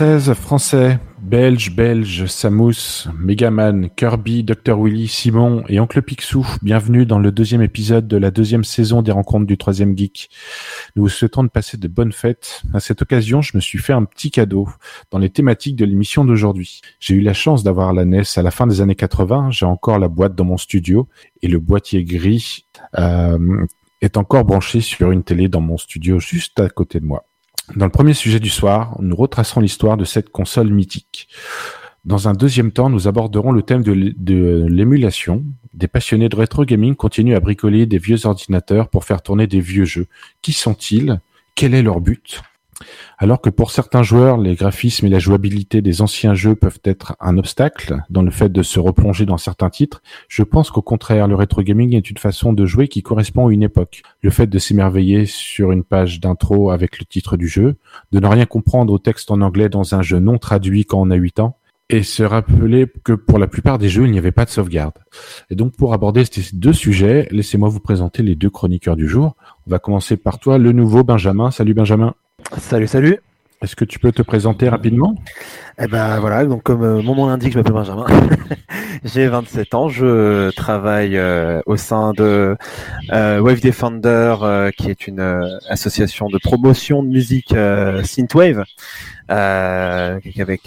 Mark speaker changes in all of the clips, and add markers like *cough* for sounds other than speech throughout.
Speaker 1: Française, français, belge, belge, Samus, Megaman, Kirby, Dr. Willy, Simon et Oncle Picsou, bienvenue dans le deuxième épisode de la deuxième saison des rencontres du troisième geek. Nous vous souhaitons de passer de bonnes fêtes. À cette occasion, je me suis fait un petit cadeau dans les thématiques de l'émission d'aujourd'hui. J'ai eu la chance d'avoir la NES à la fin des années 80. J'ai encore la boîte dans mon studio et le boîtier gris euh, est encore branché sur une télé dans mon studio juste à côté de moi. Dans le premier sujet du soir, nous retracerons l'histoire de cette console mythique. Dans un deuxième temps, nous aborderons le thème de l'é- de l'émulation. Des passionnés de rétro gaming continuent à bricoler des vieux ordinateurs pour faire tourner des vieux jeux. Qui sont-ils? Quel est leur but? Alors que pour certains joueurs, les graphismes et la jouabilité des anciens jeux peuvent être un obstacle dans le fait de se replonger dans certains titres, je pense qu'au contraire, le rétro gaming est une façon de jouer qui correspond à une époque. Le fait de s'émerveiller sur une page d'intro avec le titre du jeu, de ne rien comprendre au texte en anglais dans un jeu non traduit quand on a 8 ans, et se rappeler que pour la plupart des jeux, il n'y avait pas de sauvegarde. Et donc, pour aborder ces deux sujets, laissez-moi vous présenter les deux chroniqueurs du jour. On va commencer par toi, le nouveau Benjamin. Salut Benjamin.
Speaker 2: Salut, salut.
Speaker 1: Est-ce que tu peux te présenter rapidement?
Speaker 2: Eh ben voilà, donc comme euh, mon nom l'indique, je m'appelle Benjamin. *laughs* J'ai 27 ans, je travaille euh, au sein de euh, Wave Defender, qui est une association de promotion de musique synthwave, avec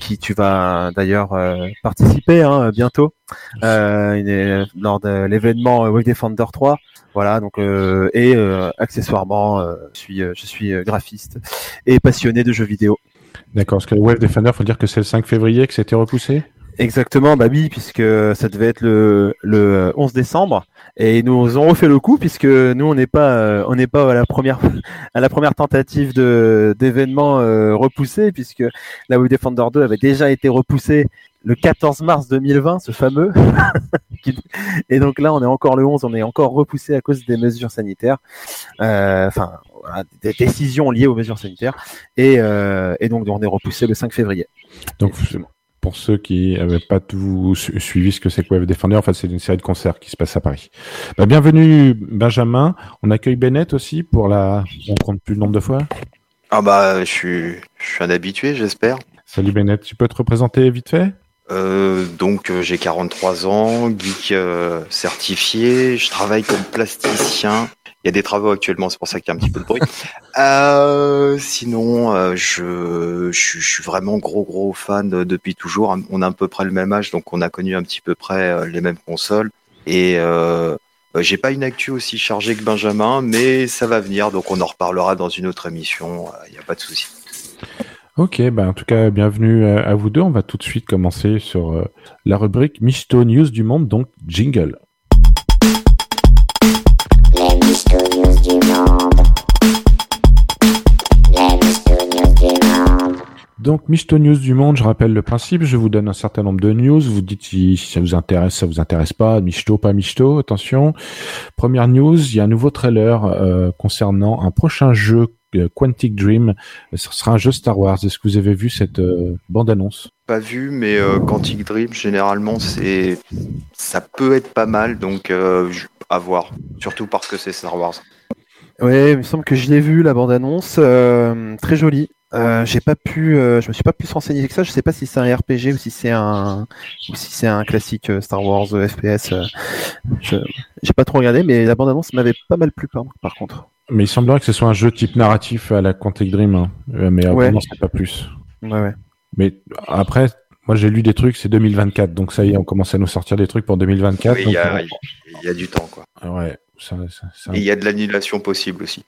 Speaker 2: qui tu vas d'ailleurs participer hein, bientôt une- lors de l'événement Wave Defender 3. Voilà, donc euh, et euh, accessoirement, euh, je suis euh, je suis euh, graphiste et passionné de jeux vidéo.
Speaker 1: D'accord, parce que le Wave Defender, faut dire que c'est le 5 février que c'était repoussé?
Speaker 2: Exactement, bah oui, puisque ça devait être le, le 11 décembre, et nous ont refait le coup, puisque nous on n'est pas euh, on n'est pas à la première *laughs* à la première tentative de d'événement euh, repoussé, puisque la Wii Defender 2 avait déjà été repoussée le 14 mars 2020, ce fameux. *laughs* Et donc là, on est encore le 11, on est encore repoussé à cause des mesures sanitaires, Euh, enfin voilà, des décisions liées aux mesures sanitaires, et, euh, et donc on est repoussé le 5 février.
Speaker 1: Donc, pour ceux qui n'avaient pas tout su- suivi ce que c'est que Wave Defender, en fait, c'est une série de concerts qui se passe à Paris. Bah, bienvenue, Benjamin. On accueille Bennett aussi pour la. On compte plus le nombre de fois?
Speaker 3: Ah bah je suis, je suis un habitué, j'espère.
Speaker 1: Salut Bennett, tu peux te représenter vite fait?
Speaker 3: Euh, donc euh, j'ai 43 ans, geek euh, certifié, je travaille comme plasticien. Il y a des travaux actuellement, c'est pour ça qu'il y a un petit peu de bruit. *laughs* Euh, sinon, euh, je, je, suis- je suis vraiment gros gros fan de- depuis toujours. On a à peu près le même âge, donc on a connu un petit peu près euh, les mêmes consoles. Et j'ai pas une actu aussi chargée que Benjamin, mais ça va venir, donc on en reparlera dans une autre émission. Il n'y a pas de souci.
Speaker 1: Ok, bah, en tout cas, bienvenue euh, à vous deux. On va tout de suite commencer sur euh, la rubrique Misto News du monde, donc jingle.
Speaker 4: Les mystérieuses du monde. Les mystérieuses du monde.
Speaker 1: Donc, Misto News du monde, je rappelle le principe, je vous donne un certain nombre de news, vous dites si, ça vous intéresse, ça vous intéresse pas, Misto, pas Misto, attention. Première news, il y a un nouveau trailer euh, concernant un prochain jeu Quantic Dream, ce sera un jeu Star Wars. Est-ce que vous avez vu cette euh, bande-annonce?
Speaker 3: Pas vu, mais euh, Quantic Dream, généralement, c'est ça peut être pas mal, donc euh, à voir. Surtout parce que c'est Star Wars.
Speaker 2: Ouais, il me semble que je l'ai vu la bande-annonce, euh, très jolie. Euh, j'ai pas pu, euh, je me suis pas plus renseigné que ça. Je sais pas si c'est un RPG ou si c'est un, ou si c'est un classique euh, Star Wars euh, FPS. euh, je, j'ai pas trop regardé, mais la bande-annonce m'avait pas mal plu par, par contre.
Speaker 1: Mais il semblerait que ce soit un jeu type narratif à la Quantic Dream, hein. Euh, mais
Speaker 2: Ouais.
Speaker 1: euh, non, c'est pas plus.
Speaker 2: Ouais, ouais.
Speaker 1: Mais après, moi j'ai lu des trucs, c'est 2024, donc ça y est, on commence à nous sortir des trucs pour 2024.
Speaker 3: Oui, il y, a-
Speaker 1: euh,
Speaker 3: il y a du temps, quoi.
Speaker 1: Ouais. ça, ça- ça-
Speaker 3: Et il y a de l'annulation possible aussi.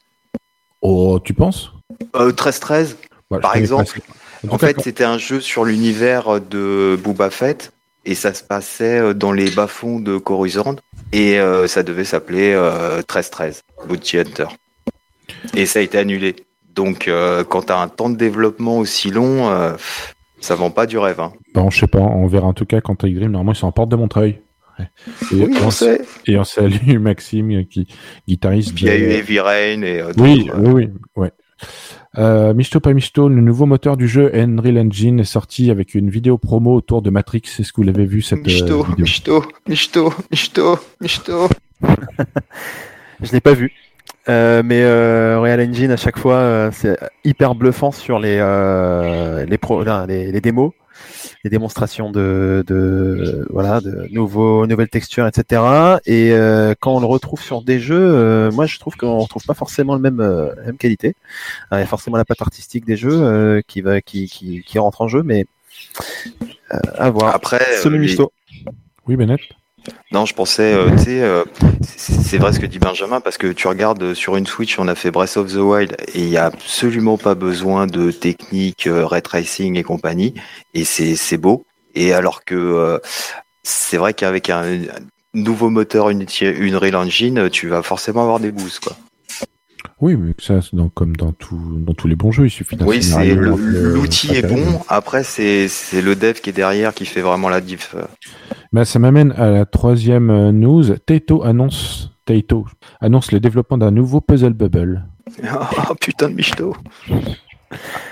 Speaker 1: Oh, tu penses?
Speaker 3: Euh, 13-13,
Speaker 1: Ouais,
Speaker 3: Par
Speaker 1: je connais
Speaker 3: exemple, en fait, c'était un jeu sur l'univers de Boba Fett et ça se passait euh, dans les bas-fonds de Coruscant et euh, ça devait s'appeler euh, 13-13, Bounty Hunter. Et ça a été annulé. Donc, euh, quand tu as un temps de développement aussi long, euh, ça vend pas du rêve. Hein.
Speaker 1: Bon, je sais pas, on verra en tout cas quand Dream, normalement ils sont en porte de Montreuil. Ouais. Et,
Speaker 3: Oui, on sait.
Speaker 1: et on salue *laughs* Maxime, qui guitariste.
Speaker 3: Il y a eu Heavy Rain et euh,
Speaker 1: Oui, oui, oui, ouais. Euh, Misto pas Misto, le nouveau moteur du jeu Unreal Engine est sorti avec une vidéo promo autour de Matrix. Est-ce que vous l'avez vu cette euh,
Speaker 3: Michto,
Speaker 1: vidéo?
Speaker 3: Michto, Michto, Michto, Michto. *laughs*
Speaker 2: Je l'ai pas vu. Euh, mais euh, Real Engine à chaque fois euh, c'est hyper bluffant sur les euh, les, pro, là, les les démos, les démonstrations de, de voilà de nouveaux nouvelles textures etc. Et euh, quand on le retrouve sur des jeux, euh, moi je trouve qu'on retrouve pas forcément le même euh, la même qualité. Il y a forcément la patte artistique des jeux euh, qui va qui, qui qui rentre en jeu, mais euh, à voir.
Speaker 3: Après, euh, les-.
Speaker 1: Oui, Bennett
Speaker 3: Non, je pensais, euh, euh, c'est vrai ce que dit Benjamin, parce que tu regardes euh, sur une Switch, on a fait Breath of the Wild, et il y a absolument pas besoin de technique, euh, ray tracing et compagnie, et c'est beau. Et alors que euh, c'est vrai qu'avec un, nouveau moteur Unreal Engine, tu vas forcément avoir des boosts, quoi.
Speaker 1: Oui, mais ça, dans- comme dans, tout, dans tous les bons jeux, il suffit d'un
Speaker 3: Oui, c'est
Speaker 1: euh,
Speaker 3: l'outil
Speaker 1: pas
Speaker 3: est bon. Après, c'est le dev qui est derrière qui fait vraiment la diff. euh.
Speaker 1: Bah, ça m'amène à la troisième euh, news. Taito annonce, Taito annonce le développement d'un nouveau Puzzle Bubble. *laughs*
Speaker 3: Oh putain de michto.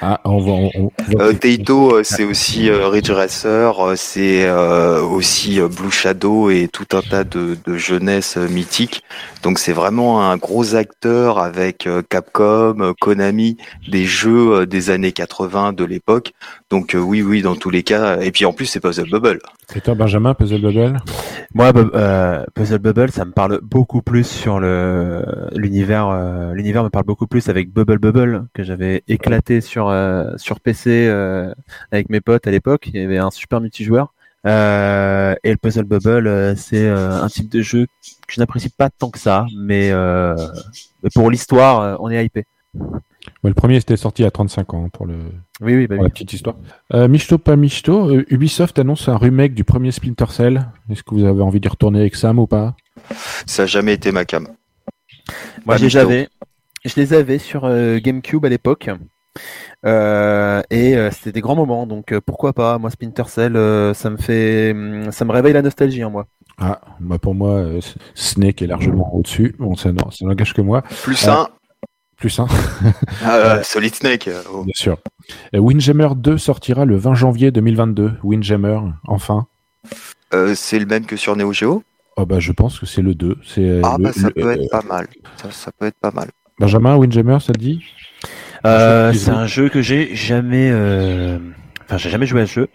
Speaker 1: Ah, on va, on, on va-
Speaker 3: Euh, Taito, euh, c'est aussi euh, Ridge Racer, euh, c'est euh, aussi Blue Shadow et tout un tas de, de jeunesse mythique. Donc c'est vraiment un gros acteur avec Capcom, Konami, des jeux des années 80 de l'époque. Donc euh, oui, oui, dans tous les cas. Et puis en plus c'est Puzzle Bubble.
Speaker 1: Et toi, Benjamin, Puzzle Bubble?
Speaker 2: Moi, Bu- euh, Puzzle Bubble, ça me parle beaucoup plus sur le l'univers. euh, l'univers me parle beaucoup plus avec Bubble Bubble que j'avais éclaté sur euh, sur PC euh, avec mes potes à l'époque. Il y avait un super multijoueur. Euh, et le Puzzle Bubble, euh, c'est euh, un type de jeu que je n'apprécie pas tant que ça, mais, euh, mais pour l'histoire, euh, on est hypé.
Speaker 1: Ouais, Le premier, c'était sorti à 35 ans pour, le,
Speaker 2: Oui, oui, bah
Speaker 1: pour
Speaker 2: oui.
Speaker 1: la petite histoire. Euh, Michto, pas Michto, euh, Ubisoft annonce un remake du premier Splinter Cell. Est-ce que vous avez envie d'y retourner avec Sam ou pas?
Speaker 3: Ça a jamais été ma cam.
Speaker 2: Moi, je les avais, je les avais sur euh, GameCube à l'époque. Euh, et euh, c'était des grands moments, donc euh, pourquoi pas? Moi, Splinter Cell, euh, ça me fait, hum, ça me réveille la nostalgie en moi.
Speaker 1: Ah, bah pour moi, euh, Snake est largement au-dessus. Bon, ça n'en- ça n'engage que moi.
Speaker 3: Plus
Speaker 1: Euh,
Speaker 3: un,
Speaker 1: Plus un,
Speaker 3: ah, *laughs* euh, Solid Snake. euh, oh.
Speaker 1: bien sûr. Windjammer 2 sortira le 20 janvier 2022. Windjammer, enfin.
Speaker 3: Euh, c'est le même que sur Neo Geo?
Speaker 1: Oh bah, je pense que c'est le 2. C'est
Speaker 3: Ah
Speaker 1: le-
Speaker 3: bah ça
Speaker 1: le-
Speaker 3: peut
Speaker 1: euh,
Speaker 3: être pas mal. Ça, ça peut être pas mal.
Speaker 1: Benjamin, Windjammer, ça te dit?
Speaker 2: Euh, c'est un jeu que j'ai jamais, euh, enfin, j'ai jamais joué à ce jeu,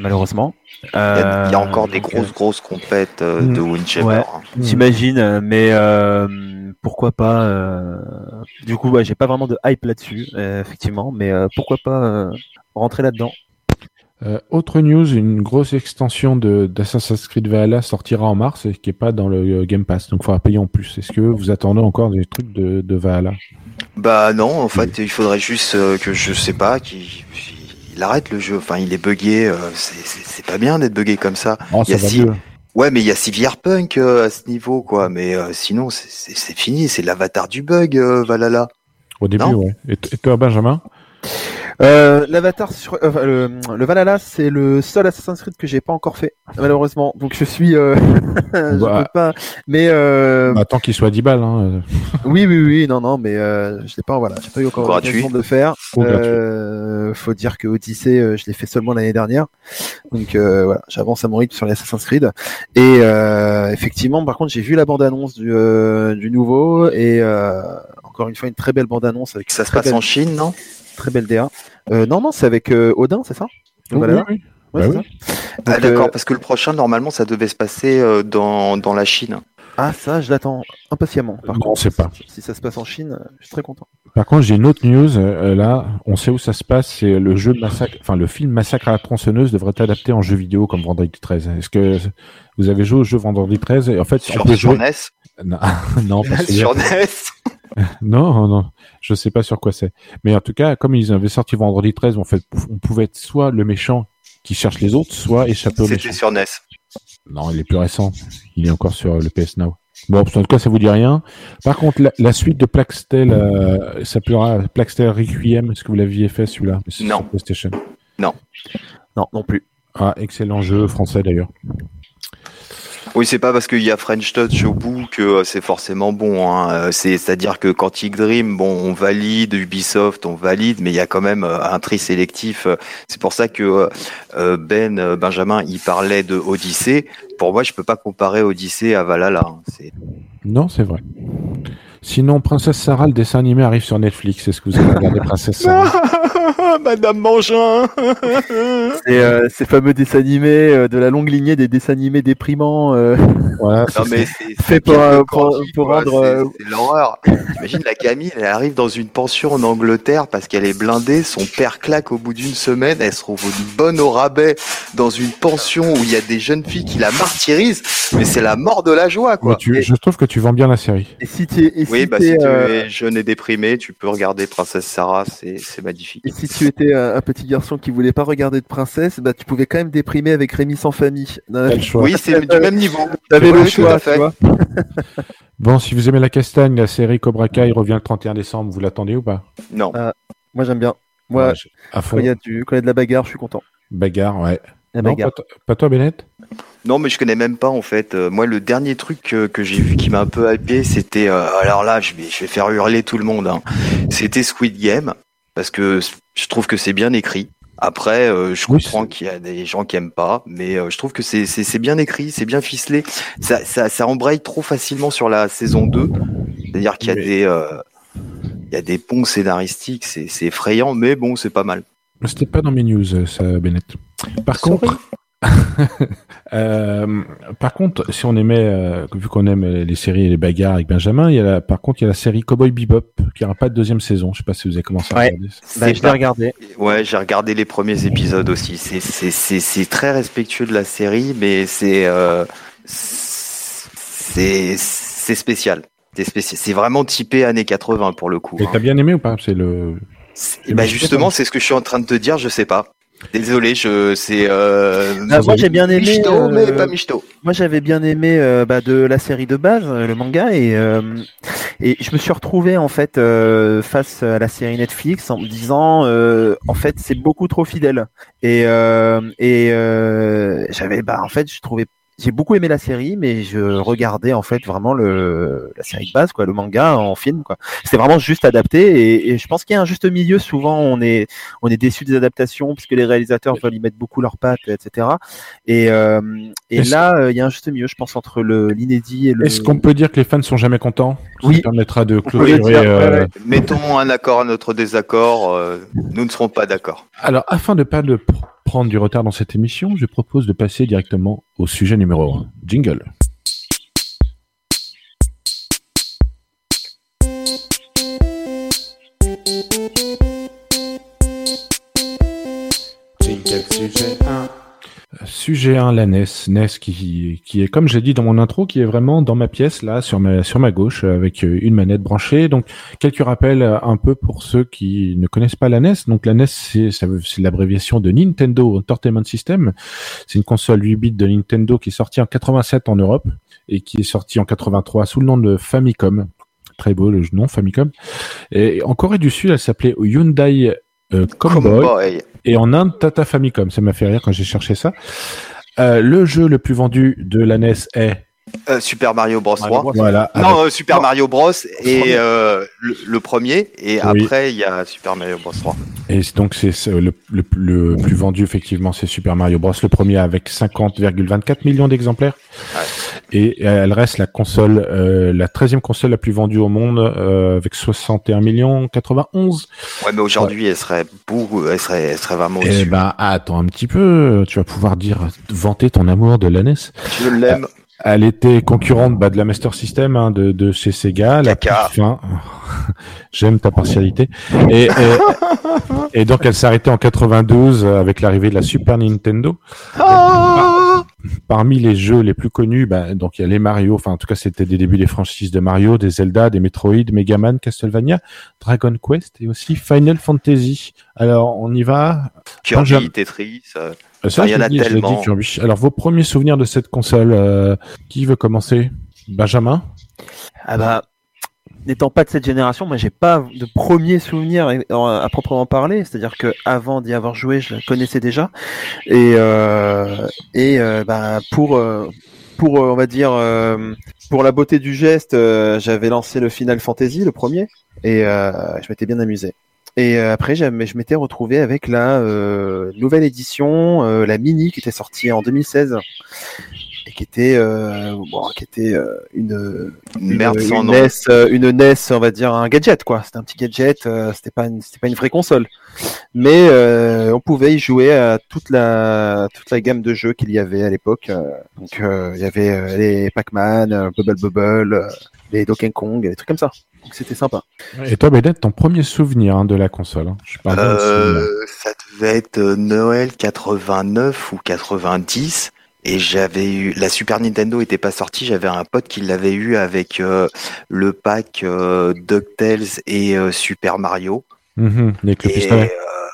Speaker 2: malheureusement.
Speaker 3: Il y, a, il y a
Speaker 2: Euh,
Speaker 3: encore des grosses grosses compètes de Windjammer.
Speaker 2: Ouais.
Speaker 3: hein.
Speaker 2: J'imagine, mais euh, pourquoi pas euh, Du coup, ouais, j'ai pas vraiment de hype là-dessus, euh, effectivement, mais euh, pourquoi pas euh, rentrer là-dedans
Speaker 1: Euh, autre news, une grosse extension de d'Assassin's Creed Valhalla sortira en mars et qui est pas dans le Game Pass, donc il faudra payer en plus. Est-ce que vous attendez encore des trucs de, de Valhalla?
Speaker 3: Bah non, en fait, il faudrait juste euh, que je sais pas, qu'il il arrête le jeu. Enfin, il est buggé. euh, c'est- pas bien d'être buggé comme ça.
Speaker 1: Oh,
Speaker 3: Il y
Speaker 1: ça
Speaker 3: a
Speaker 1: va
Speaker 3: si-
Speaker 1: mieux.
Speaker 3: Ouais, mais il y a Cyberpunk euh, à ce niveau, quoi. Mais euh, sinon, c'est- fini. C'est l'avatar du bug, euh, Valhalla.
Speaker 1: Au début,
Speaker 3: Non.
Speaker 1: ouais. Et toi, Benjamin?
Speaker 2: Euh, L'avatar sur euh, enfin, le, le Valhalla, c'est le seul Assassin's Creed que j'ai pas encore fait, malheureusement. Donc je suis, euh, *laughs* je
Speaker 1: Bah.
Speaker 2: peux pas. Mais euh,
Speaker 1: Bah, Tant qu'il soit 10 balles. Hein. *laughs*
Speaker 2: oui, oui, oui, non, non, mais euh, je l'ai pas, voilà, j'ai pas eu encore l'occasion de le faire. Euh, faut dire que Odyssey, euh, je l'ai fait seulement l'année dernière, donc euh, voilà, j'avance à mon rythme sur les Assassin's Creed. Et euh, effectivement, par contre, j'ai vu la bande-annonce du, euh, du nouveau et euh, encore une fois une très belle bande-annonce avec
Speaker 3: Ça se passe
Speaker 2: belle,
Speaker 3: en Chine, non?
Speaker 2: Très belle DA. Euh, non, non, c'est avec euh, Odin, c'est ça?
Speaker 1: Oui, oui,
Speaker 2: Ouais,
Speaker 1: Bah
Speaker 2: c'est
Speaker 1: oui.
Speaker 2: ça.
Speaker 3: Ah d'accord,
Speaker 2: euh,
Speaker 3: parce que le prochain, normalement, ça devait se passer euh, dans, dans la Chine.
Speaker 2: ah, ça, je l'attends impatiemment. Par
Speaker 1: Non,
Speaker 2: contre,
Speaker 1: on sait pas.
Speaker 2: Si ça se passe en Chine, je suis très content.
Speaker 1: Par contre, j'ai une autre news. euh, là, on sait où ça se passe. C'est le jeu Massacre. Enfin, le film Massacre à la tronçonneuse devrait être adapté en jeu vidéo comme Vendredi 13. Est-ce que vous avez joué au jeu Vendredi 13 Et en fait, on
Speaker 3: Sur,
Speaker 1: peut
Speaker 3: sur
Speaker 1: jouer.
Speaker 3: NES.
Speaker 1: Non, *laughs* non, parce que-
Speaker 3: Sur NES. *laughs*
Speaker 1: non, non, je sais pas sur quoi c'est. Mais en tout cas, comme ils avaient sorti vendredi 13, en fait, on pouvait être soit le méchant qui cherche les autres, soit échapper au méchant.
Speaker 3: C'était sur NES.
Speaker 1: Non, il est plus récent. Il est encore sur le PS Now. Bon, en tout cas, ça vous dit rien. Par contre, la, la suite de Plaxtel euh, s'appellera Plaxtel Requiem. Est-ce que vous l'aviez fait celui-là?
Speaker 3: Non.
Speaker 1: PlayStation.
Speaker 2: Non, non plus.
Speaker 1: Ah, excellent jeu français d'ailleurs.
Speaker 3: Oui, c'est pas parce qu'il y a French Touch au bout que euh, c'est forcément bon. Hein. Euh, C'est, c'est-à-dire que Quantic Dream, bon, on valide, Ubisoft, on valide, mais il y a quand même euh, un tri sélectif. C'est pour ça que Ben Benjamin, il parlait de Odyssey. Pour moi, je peux pas comparer Odyssey à Valhalla. hein.
Speaker 1: Non, c'est vrai. Sinon, Princesse Sarah, le dessin animé arrive sur Netflix. Est-ce que vous avez regardé Princesse Sarah? *laughs*
Speaker 3: Madame Mangin. *laughs*
Speaker 2: C'est euh, ces fameux dessins animés euh, de la longue lignée des dessins animés déprimants. euh,
Speaker 1: Voilà,
Speaker 3: Non
Speaker 1: c'est
Speaker 3: mais c'est,
Speaker 2: Fait pour, pour-
Speaker 3: Candy,
Speaker 2: pour
Speaker 3: quoi.
Speaker 2: rendre,
Speaker 3: C'est- l'horreur. T'imagines la Camille, elle arrive dans une pension en Angleterre parce qu'elle est blindée, son père claque au bout d'une semaine, elle se trouve une bonne au rabais dans une pension où il y a des jeunes filles qui la martyrisent, mais c'est la mort de la joie quoi.
Speaker 1: tu-
Speaker 3: Et-
Speaker 1: je trouve que tu vends bien la série.
Speaker 2: Et si tu et
Speaker 3: oui,
Speaker 2: si
Speaker 3: bah si tu
Speaker 2: euh,
Speaker 3: es jeune et déprimé, tu peux regarder Princesse Sarah, c'est c'est magnifique.
Speaker 2: et si tu étais un petit garçon qui voulait pas regarder de princesse, bah tu pouvais quand même déprimer avec Rémi sans famille. *laughs*
Speaker 3: Oui, c'est du même niveau. *laughs*
Speaker 2: T'avais le choix, tu vois. *laughs*
Speaker 1: Bon, si vous aimez la castagne, la série Cobra Kai revient le 31 décembre. Vous l'attendez ou pas?
Speaker 3: Non.
Speaker 2: Moi j'aime bien. Moi,
Speaker 1: Ouais, je- À fond.
Speaker 2: quand il y a du, quand il y a de la bagarre, je suis content.
Speaker 1: Bagarre, ouais.
Speaker 2: La
Speaker 1: Non,
Speaker 2: bagarre.
Speaker 1: pas, to- pas toi, Bennett?
Speaker 3: Non, mais je connais même pas en fait. Euh, moi, le dernier truc que, que j'ai vu qui m'a un peu hypé, c'était euh, alors là, je vais, je vais faire hurler tout le monde. hein. C'était Squid Game parce que je trouve que c'est bien écrit. Après, euh, je
Speaker 1: Oui,
Speaker 3: comprends qu'il y a des gens qui aiment pas, mais euh, je trouve que c'est c'est c'est bien écrit, c'est bien ficelé. Ça, ça ça embraye trop facilement sur la saison 2. C'est-à-dire qu'il y a
Speaker 1: Mais-
Speaker 3: des euh, il y a des ponts scénaristiques, c'est c'est effrayant, mais bon, c'est pas mal.
Speaker 1: C'était pas dans mes news, ça, Bennett. Par contre, *laughs* euh, par contre, si on aimait, euh, vu qu'on aime les séries et les bagarres avec Benjamin, il y a la, par contre, il y a la série Cowboy Bebop qui n'aura pas de deuxième saison. Je sais pas si vous avez commencé à
Speaker 2: Ouais.
Speaker 1: regarder.
Speaker 2: Bah, je l'ai
Speaker 3: pas-
Speaker 2: regardé.
Speaker 3: Ouais, j'ai regardé les premiers épisodes aussi. C'est très respectueux de la série, mais c'est euh, c'est spécial. C'est vraiment typé années 80 pour le coup.
Speaker 1: Et
Speaker 3: hein.
Speaker 1: t'as bien aimé ou pas? C'est le.
Speaker 3: Bah justement, c'est ce que je suis en train de te dire. Je sais pas. Désolé, je c'est. Euh,
Speaker 2: Ah, moi j'ai bien aimé.
Speaker 3: michto,
Speaker 2: euh,
Speaker 3: mais pas michto.
Speaker 2: Moi j'avais bien aimé euh, bah, de la série de base, euh, le manga, et euh, et je me suis retrouvé en fait euh, face à la série Netflix en me disant euh, en fait c'est beaucoup trop fidèle et euh, et euh, j'avais bah en fait je trouvais j'ai beaucoup aimé la série, mais je regardais en fait vraiment le la série de base, quoi, le manga en film, quoi. C'était vraiment juste adapté, et, et je pense qu'il y a un juste milieu. Souvent, on est on est déçu des adaptations puisque les réalisateurs veulent y mettre beaucoup leurs pattes, etc. Et euh, et
Speaker 1: Est-ce-
Speaker 2: là, euh, il y a un juste milieu, je pense, entre le l'inédit et le.
Speaker 1: Est-ce qu'on peut dire que les fans sont jamais contents? Ça
Speaker 2: Oui.
Speaker 1: permettra de
Speaker 2: le
Speaker 1: clôturer.
Speaker 2: dire,
Speaker 1: euh,
Speaker 2: ouais, ouais.
Speaker 3: Mettons un accord à notre désaccord. euh, nous ne serons pas d'accord.
Speaker 1: Alors, afin de pas de pr- prendre du retard dans cette émission, je propose de passer directement au sujet numéro 1. Jingle. Jingle sujet 1. Sujet 1, la NES. NES qui, qui est, comme j'ai dit dans mon intro, qui est vraiment dans ma pièce, là, sur ma, sur ma gauche, avec euh, une manette branchée. Donc, quelques rappels euh, un peu pour ceux qui ne connaissent pas la NES. Donc la NES, veut- c'est l'abréviation de Nintendo Entertainment System. C'est une console 8 bits de Nintendo qui est sortie en 87 en Europe et qui est sortie en 83 sous le nom de Famicom. Très beau le nom Famicom. Et en Corée du Sud, elle s'appelait Hyundai euh. Comboy. Et en Inde, Tata Famicom. Ça m'a fait rire quand j'ai cherché ça. Euh, le jeu le plus vendu de la NES est
Speaker 3: Euh, Super Mario Bros 3.
Speaker 1: voilà. avec-
Speaker 3: Non, euh, Super. Mario Bros et euh, le, le premier et
Speaker 1: Oui.
Speaker 3: après il y a Super Mario Bros 3.
Speaker 1: Et donc c'est le, le, le plus vendu effectivement, c'est Super Mario Bros. Le premier avec 50,24 millions d'exemplaires. Et euh, elle reste la console, euh, la 13e console la plus vendue au monde euh, avec 61 millions 91.
Speaker 3: Ouais, mais aujourd'hui elle serait beaucoup, elle serait, elle serait vraiment
Speaker 1: Eh ben attends un petit peu, tu vas pouvoir dire vanter ton amour de la NES.
Speaker 3: Je l'aime.
Speaker 1: Elle était concurrente bah, de la Master System hein, de, de chez Sega. La fin. *laughs* J'aime ta partialité. Et, et, *laughs* et donc elle s'est arrêtée en 92 avec l'arrivée de la Super Nintendo.
Speaker 3: Ah
Speaker 1: parmi les jeux les plus connus, bah, donc il y a les Mario, enfin en tout cas c'était des débuts des franchises de Mario, des Zelda, des Metroid, Mega Man, Castlevania, Dragon Quest et aussi Final Fantasy. Alors on y va.
Speaker 3: Kirby,
Speaker 1: Benjamin-
Speaker 3: Tetris. euh,
Speaker 1: Euh, Ça,
Speaker 3: il y en a
Speaker 1: dit, je l'ai dit,
Speaker 3: tellement.
Speaker 1: Kirby. Alors vos premiers souvenirs de cette console, euh, qui veut commencer? Benjamin?
Speaker 2: Ah bah, n'étant pas de cette génération, moi j'ai pas de premier souvenir à proprement parler. C'est-à-dire que avant d'y avoir joué, je la connaissais déjà. Et euh, et euh, bah pour euh, pour on va dire pour la beauté du geste, j'avais lancé le Final Fantasy, le premier, et je m'étais bien amusé. Et après, je m'étais retrouvé avec la nouvelle édition, la mini, qui était sortie en 2016 et qui était, euh, bon, qui était euh, une,
Speaker 3: Une merde sans
Speaker 2: une. NES, euh, une NES, on va dire un gadget quoi. C'était un petit gadget, euh, c'était pas une, c'était pas une vraie console, mais euh, on pouvait y jouer à toute la toute la gamme de jeux qu'il y avait à l'époque. euh. donc euh, il y avait euh, les Pac-Man, euh, Bubble Bubble, euh, les Donkey Kong, des trucs comme ça. Donc c'était sympa.
Speaker 1: Et toi, Bennett, ton premier souvenir hein, de la console hein Je parle bien de souvenir.
Speaker 3: Euh, ça devait être euh, Noël 89 ou 90 et j'avais eu la Super Nintendo était pas sortie, j'avais un pote qui l'avait eu avec euh, le pack euh, DuckTales et euh, Super Mario.
Speaker 1: Mhm, avec le
Speaker 3: et euh,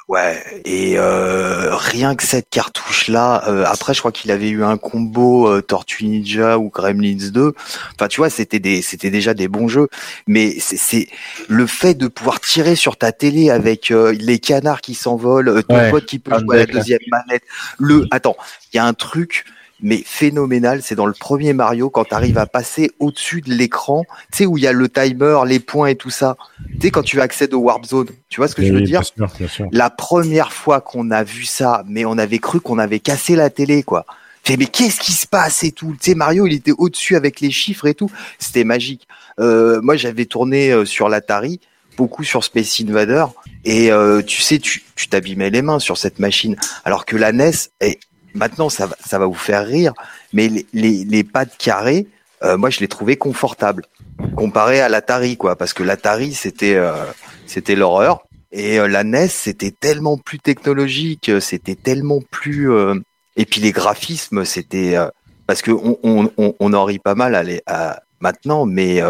Speaker 3: ouais et euh, rien que cette cartouche là après je crois qu'il avait eu un combo euh, Tortue Ninja ou Gremlins 2 enfin tu vois c'était des c'était déjà des bons jeux. Mais c'est le fait de pouvoir tirer sur ta télé avec euh, les canards qui s'envolent euh, ton
Speaker 2: Ouais,
Speaker 3: pote qui peut jouer à la deuxième manette le attends il y a un truc mais phénoménal, c'est dans le premier Mario quand tu arrives à passer au-dessus de l'écran, tu sais où il y a le timer, les points et tout ça. Tu sais quand tu accèdes au warp zone, tu vois ce que je veux dire
Speaker 1: bien sûr, bien sûr.
Speaker 3: la première fois qu'on a vu ça, mais on avait cru qu'on avait cassé la télé, quoi. Fait, mais qu'est-ce qui se passe et tout? Tu sais, Mario, il était au-dessus avec les chiffres et tout. C'était magique. Euh, moi, j'avais tourné euh, sur l'Atari, beaucoup sur Space Invader, et euh, tu sais, tu tu t'abîmais les mains sur cette machine. Alors que la NES, et maintenant, ça va, ça va vous faire rire, mais les, les, les pads carrés, euh, moi, je les trouvais confortables comparé à l'Atari, quoi, parce que l'Atari, c'était euh, c'était l'horreur. Et euh, la NES, c'était tellement plus technologique, euh, c'était tellement plus... euh, Et puis les graphismes, c'était... euh, Parce que on, on, on, on en rit pas mal à les- à- maintenant, mais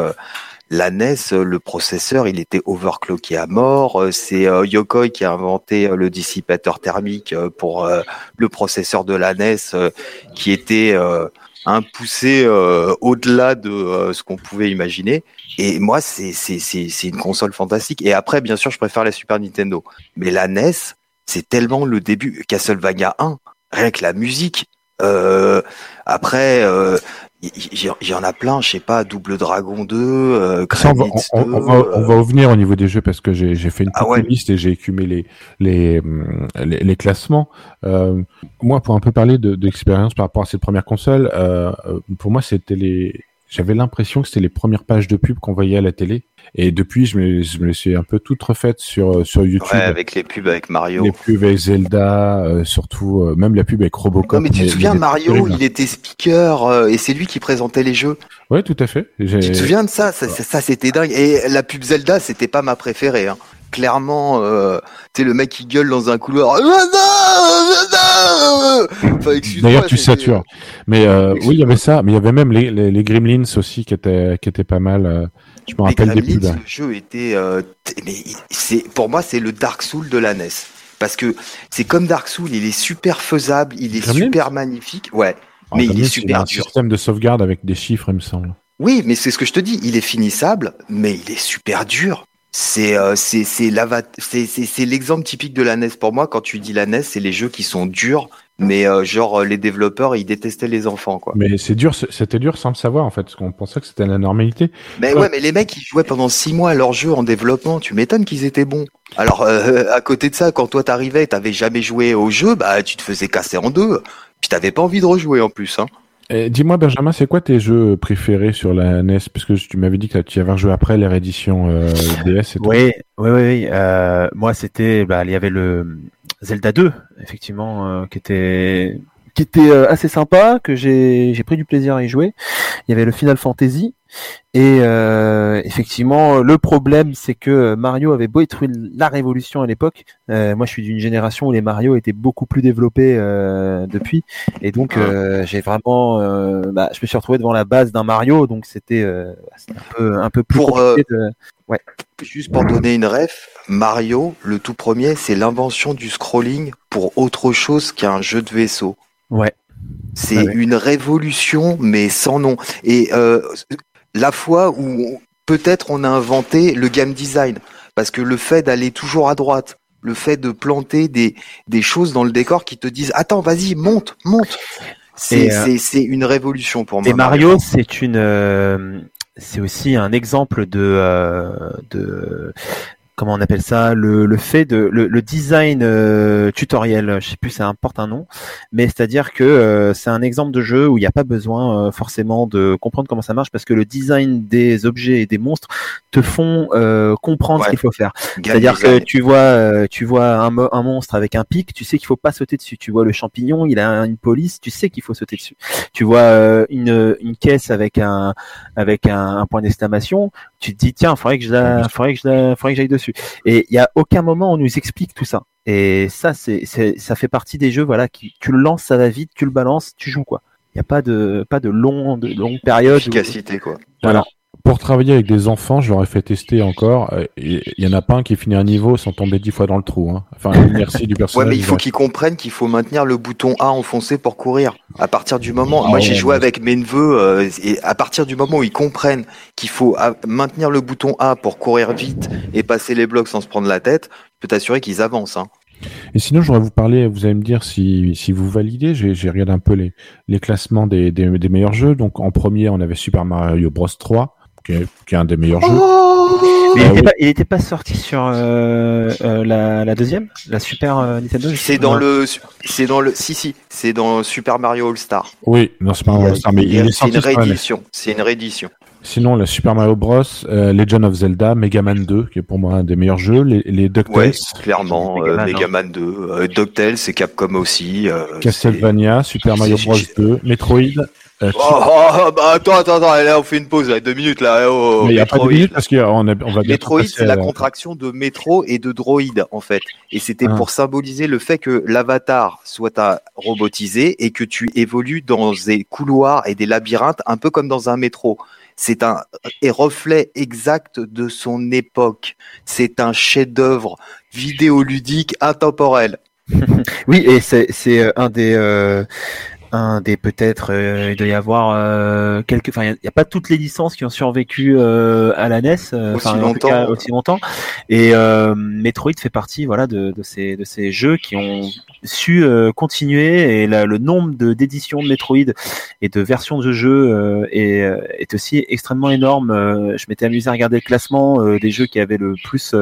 Speaker 3: la NES, euh, le processeur, il était overclocké à mort. Euh, C'est euh, Yokoi qui a inventé le dissipateur thermique pour le processeur de la NES, qui était un poussé au-delà de ce qu'on pouvait imaginer. Et moi, c'est une console fantastique. Et après, bien sûr, je préfère la Super Nintendo. Mais la NES, c'est tellement le début. Castlevania 1, rien que la musique. Après, il y, en a plein. Je sais pas, Double Dragon 2, euh,
Speaker 1: Ça, on, va,
Speaker 3: Gremlins
Speaker 1: on-
Speaker 3: 2,
Speaker 1: on va, on
Speaker 3: euh,
Speaker 1: va revenir au niveau des jeux parce que j'ai fait une
Speaker 3: Ah
Speaker 1: petite
Speaker 3: ouais.
Speaker 1: liste et j'ai écumé les, les, hum, les, les classements. Euh, moi, pour un peu parler de, de l'expérience par rapport à cette première console, euh, euh, pour moi, c'était les. J'avais l'impression que c'était les premières pages de pub qu'on voyait à la télé. Et depuis, je me, je me suis un peu toutes refaites sur, sur YouTube.
Speaker 3: ouais, avec les pubs avec Mario.
Speaker 1: les pubs avec Zelda, euh, surtout, euh, même la pub avec Robocop.
Speaker 3: Non, mais tu te souviens, Mario, il était speaker euh, et c'est lui qui présentait les jeux.
Speaker 1: Ouais, tout à fait.
Speaker 3: Tu te souviens de ça? Ça, ça, ça, c'était dingue. Et la pub Zelda, c'était pas ma préférée. Hein. Clairement, euh, tu sais, le mec qui gueule dans un couloir. Enfin,
Speaker 1: D'ailleurs, tu satures. Mais euh, oui, il y avait ça, mais il y avait même les, les, les Gremlins aussi qui étaient, qui étaient pas mal. euh, je me rappelle des pubs.
Speaker 3: le jeu était, euh, mais il- c'est, pour moi, c'est le Dark Soul de la NES. Parce que c'est comme Dark Soul, il est super faisable, il est
Speaker 1: Gremlins
Speaker 3: super magnifique. Ouais.
Speaker 1: Ah,
Speaker 3: mais il est super
Speaker 1: un
Speaker 3: dur.
Speaker 1: système de sauvegarde avec des chiffres, il me semble.
Speaker 3: Oui, mais c'est ce que je te dis. Il est finissable, mais il est super dur. C'est euh, l'exemple typique de la NES pour moi. Quand tu dis la NES, c'est les jeux qui sont durs, mais euh, genre euh, les développeurs ils détestaient les enfants quoi.
Speaker 1: Mais c'est dur, c'était dur sans le savoir en fait, parce qu'on pensait que c'était la normalité.
Speaker 3: Mais
Speaker 1: Ouais.
Speaker 3: ouais, mais les mecs ils jouaient pendant six mois à leur jeu en développement. Tu m'étonnes qu'ils étaient bons. Alors euh, à côté de ça, quand toi t'arrivais, t'avais jamais joué au jeu, bah tu te faisais casser en deux. Puis t'avais pas envie de rejouer en plus. Hein.
Speaker 1: Et Dis-moi, Benjamin, c'est quoi tes jeux préférés sur la NES Parce que tu m'avais dit que tu y avais rejoué après les rééditions euh, DS et
Speaker 2: oui, oui. oui. Euh, moi, c'était, bah, il y avait le Zelda 2, effectivement, euh, qui était, qui était euh, assez sympa, que j'ai, j'ai pris du plaisir à y jouer. Il y avait le Final Fantasy. Et euh, effectivement, le problème, c'est que Mario avait beau être la révolution à l'époque. euh, moi, je suis d'une génération où les Mario étaient beaucoup plus développés euh, depuis, et donc euh, j'ai vraiment, euh, bah, je me suis retrouvé devant la base d'un Mario, donc c'était euh, un peu un peu plus
Speaker 3: Pour,
Speaker 2: de...
Speaker 3: Juste pour donner une ref, Mario, le tout premier, c'est l'invention du scrolling pour autre chose qu'un jeu de vaisseau.
Speaker 2: Ouais.
Speaker 3: C'est
Speaker 2: Ouais, ouais.
Speaker 3: une révolution, mais sans nom. Et euh, la fois où peut-être on a inventé le game design, parce que le fait d'aller toujours à droite, le fait de planter des, des choses dans le décor qui te disent attends, vas-y, monte, monte. C'est
Speaker 2: euh,
Speaker 3: une révolution pour moi.
Speaker 2: Et Mario, c'est une, euh, c'est aussi un exemple de, euh, de, comment on appelle ça, le, le fait de, le, le design euh, tutoriel. Je sais plus, ça importe un nom, mais c'est-à-dire que euh, c'est un exemple de jeu où il n'y a pas besoin euh, forcément de comprendre comment ça marche parce que le design des objets et des monstres te font euh, comprendre
Speaker 3: Ouais.
Speaker 2: ce qu'il faut faire.
Speaker 3: Game
Speaker 2: C'est-à-dire que
Speaker 3: design.
Speaker 2: tu vois, euh, tu vois un, un monstre avec un pic, tu sais qu'il faut pas sauter dessus. Tu vois le champignon, il a une police, tu sais qu'il faut sauter dessus. Tu vois euh, une, une caisse avec un avec un, un point d'exclamation, tu te dis tiens, faudrait que je la, faudrait que je la, faudrait que j'aille dessus. Et il y a aucun moment où on nous explique tout ça. Et ça, c'est, c'est, ça fait partie des jeux, voilà, qui, tu le lances, ça va vite, tu le balances, tu joues quoi. Il y a pas de, pas de long, de longue période. où-
Speaker 3: efficacité quoi.
Speaker 2: Voilà.
Speaker 1: Pour travailler avec des enfants, je leur ai fait tester encore. Il y en a pas un qui finit un niveau sans tomber dix fois dans le trou. Hein. Enfin, *laughs* l'inertie du
Speaker 3: Ouais,
Speaker 1: personnage.
Speaker 3: mais il faut qu'ils comprennent qu'il faut maintenir le bouton A enfoncé pour courir. À partir du moment,
Speaker 1: Ah
Speaker 3: moi
Speaker 1: ouais,
Speaker 3: j'ai joué avec mes neveux, euh, et à partir du moment où ils comprennent qu'il faut a- maintenir le bouton A pour courir vite et passer les blocs sans se prendre la tête, je peux t'assurer qu'ils avancent. Hein.
Speaker 1: Et sinon, j'aurais vous parler, vous allez me dire si, si vous validez. J'ai j'ai regardé un peu les, les classements des, des, des meilleurs jeux. Donc, en premier, on avait Super Mario Bros 3, qui est, qui est un des meilleurs jeux.
Speaker 2: Mais il
Speaker 1: Ah
Speaker 2: était
Speaker 1: oui.
Speaker 2: pas, sorti sur euh, euh, la, la deuxième, la Super euh, Nintendo.
Speaker 3: C'est dans le, c'est dans le, si si, c'est dans Super Mario All Star.
Speaker 1: Oui, non, c'est pas un All-Star, mais il est
Speaker 3: C'est
Speaker 1: sorti
Speaker 3: une
Speaker 1: sur la NES.
Speaker 3: réédition. C'est une réédition.
Speaker 1: Sinon, la Super Mario Bros, euh, Legend of Zelda, Mega Man 2, qui est pour moi un des meilleurs jeux, les, les DuckTales,
Speaker 3: Ouais, clairement.
Speaker 2: Mega
Speaker 3: euh,
Speaker 2: Man,
Speaker 3: Mega Man 2, euh, DuckTales, c'est Capcom aussi. euh,
Speaker 1: Castlevania, Super Mario
Speaker 3: c'est-
Speaker 1: Bros
Speaker 3: c'est-
Speaker 1: 2, Metroid. Euh,
Speaker 3: Oh, oh, oh, bah attends, attends, attends, là on fait une pause, là, deux minutes là. Oh,
Speaker 1: mais il n'y a pas de
Speaker 3: Metroid.
Speaker 1: minutes parce qu'on a- on va
Speaker 3: Metroid, c'est la
Speaker 1: à-
Speaker 3: contraction de métro et de droïde, en fait. Et c'était
Speaker 1: Ah.
Speaker 3: pour symboliser le fait que l'avatar soit un robotisé et que tu évolues dans des couloirs et des labyrinthes, un peu comme dans un métro. C'est un et reflet exact de son époque. C'est un chef-d'œuvre vidéoludique intemporel. *laughs*
Speaker 2: Oui, et c'est c'est euh, un des euh, un des peut-être euh, il doit y avoir euh, quelques enfin il n'y a, pas toutes les licences qui ont survécu euh, à la NES euh,
Speaker 3: Aussi longtemps.
Speaker 2: cas, aussi longtemps. Et Metroid fait partie voilà de, de ces de ces jeux qui ont su continuer et la- le nombre de d'éditions de Metroid et de versions de jeux euh, est, est aussi extrêmement énorme. Je m'étais amusé à regarder le classement des jeux qui avaient le plus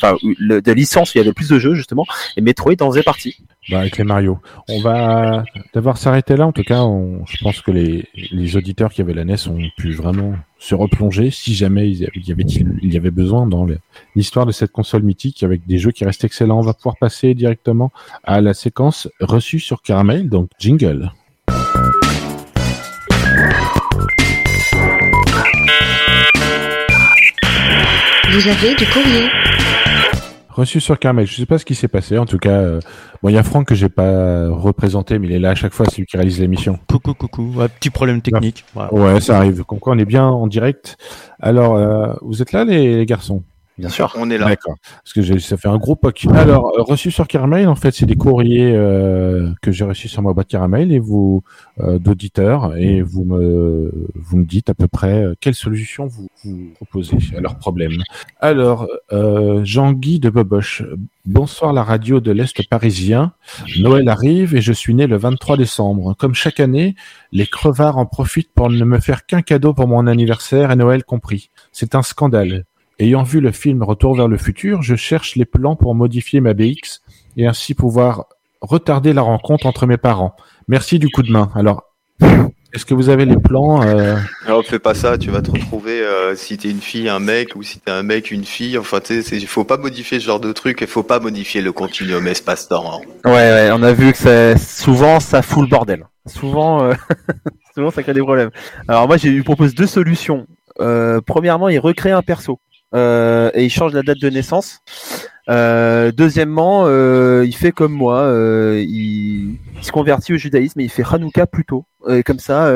Speaker 2: enfin le, de licences où il y avait le plus de jeux justement et Metroid en faisait partie
Speaker 1: Bah, avec les Mario. On va devoir s'arrêter là. En tout cas, je pense que les, les auditeurs qui avaient la NES ont pu vraiment se replonger si jamais il y avait, il y avait, besoin dans l'histoire de cette console mythique avec des jeux qui restent excellents. On va pouvoir passer directement à la séquence reçue sur Caramel, donc jingle.
Speaker 5: Vous avez du courrier.
Speaker 1: Reçu sur Caramel. Je sais pas ce qui s'est passé. En tout cas, euh, bon, il y a Franck que j'ai pas représenté, mais il est là à chaque fois, c'est lui qui réalise l'émission.
Speaker 6: Coucou, coucou. Ouais, petit problème technique. Voilà.
Speaker 1: Ouais, ça arrive. Comme quoi, on est bien en direct. Alors, euh, vous êtes là, les, les garçons?
Speaker 2: Bien sûr
Speaker 3: On est là.
Speaker 1: D'accord. Parce que j'ai- ça fait un gros poc. Alors, euh, reçu sur Caramel, en fait, c'est des courriers euh, que j'ai reçus sur ma boîte Caramel et vous, euh, d'auditeurs, et vous me, vous me dites à peu près euh, quelle solution vous, vous proposez à leurs problèmes. Alors, euh, Jean-Guy de Boboche. Bonsoir la radio de l'Est parisien. Noël arrive et je suis né le 23 décembre. Comme chaque année, les crevards en profitent pour ne me faire qu'un cadeau pour mon anniversaire et Noël compris. C'est un scandale. Ayant vu le film Retour vers le futur, je cherche les plans pour modifier ma BX et ainsi pouvoir retarder la rencontre entre mes parents. Merci du coup de main. Alors, est-ce que vous avez les plans euh,
Speaker 3: Non, fais pas ça, tu vas te retrouver euh, si t'es une fille, un mec, ou si t'es un mec, une fille. Enfin, tu sais, il faut pas modifier ce genre de truc, il faut pas modifier le continuum espace-temps. hein.
Speaker 2: Ouais, ouais, on a vu que ça, souvent ça fout le bordel. Souvent, euh, *laughs* souvent ça crée des problèmes. Alors moi, j'ai eu propose deux solutions. euh, premièrement, il recrée un perso euh, et il change la date de naissance. Euh, deuxièmement, euh, il fait comme moi, il, il se convertit au judaïsme et il fait Hanouka plus tôt. Et comme ça,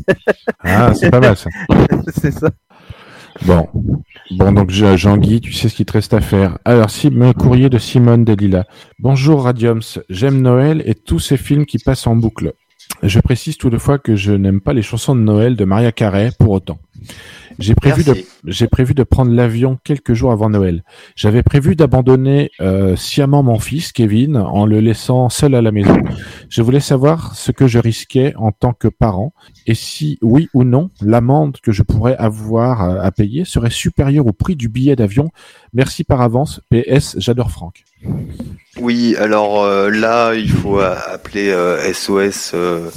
Speaker 2: *laughs*
Speaker 1: Ah, c'est pas mal ça. *laughs*
Speaker 2: c'est ça.
Speaker 1: Bon, bon donc Je- Jean-Guy, tu sais ce qu'il te reste à faire. Alors, si, un courrier de Simone Delila. Bonjour Radiums, j'aime Noël et tous ces films qui passent en boucle. Je précise toutefois que je n'aime pas les chansons de Noël de Maria Carey pour autant. J'ai prévu de prévu de prendre l'avion quelques jours avant Noël. J'avais prévu d'abandonner euh, sciemment mon fils Kevin en le laissant seul à la maison. Je voulais savoir ce que je risquais en tant que parent et si oui ou non l'amende que je pourrais avoir euh, à payer serait supérieure au prix du billet d'avion. Merci par avance. PS, j'adore Franck.
Speaker 3: Oui, alors euh, là, il faut euh, appeler euh, SOS euh,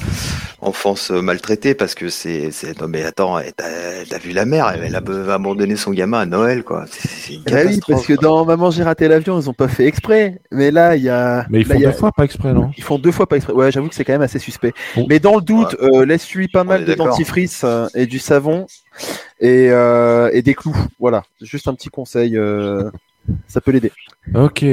Speaker 3: enfance euh, maltraitée parce que c'est, c'est non mais attends, t'as, t'as vu la mère, elle, elle a abandonné son gamin à Noël quoi. C'est, c'est une
Speaker 2: Bah oui,
Speaker 3: catastrophe.
Speaker 2: parce que dans Maman j'ai raté l'avion, ils ont pas fait exprès. Mais là, il y a.
Speaker 1: Mais ils
Speaker 2: là,
Speaker 1: font
Speaker 2: il y a-
Speaker 1: deux fois pas exprès, non?
Speaker 2: Ils font deux fois pas exprès. Ouais, j'avoue que c'est quand même assez suspect.
Speaker 1: Bon.
Speaker 2: Mais dans le doute, euh, laisse-lui pas
Speaker 3: On
Speaker 2: mal de
Speaker 3: d'accord.
Speaker 2: dentifrice euh, et du savon et, euh, et des clous. Voilà, juste un petit conseil. euh, ça peut l'aider.
Speaker 1: Ok.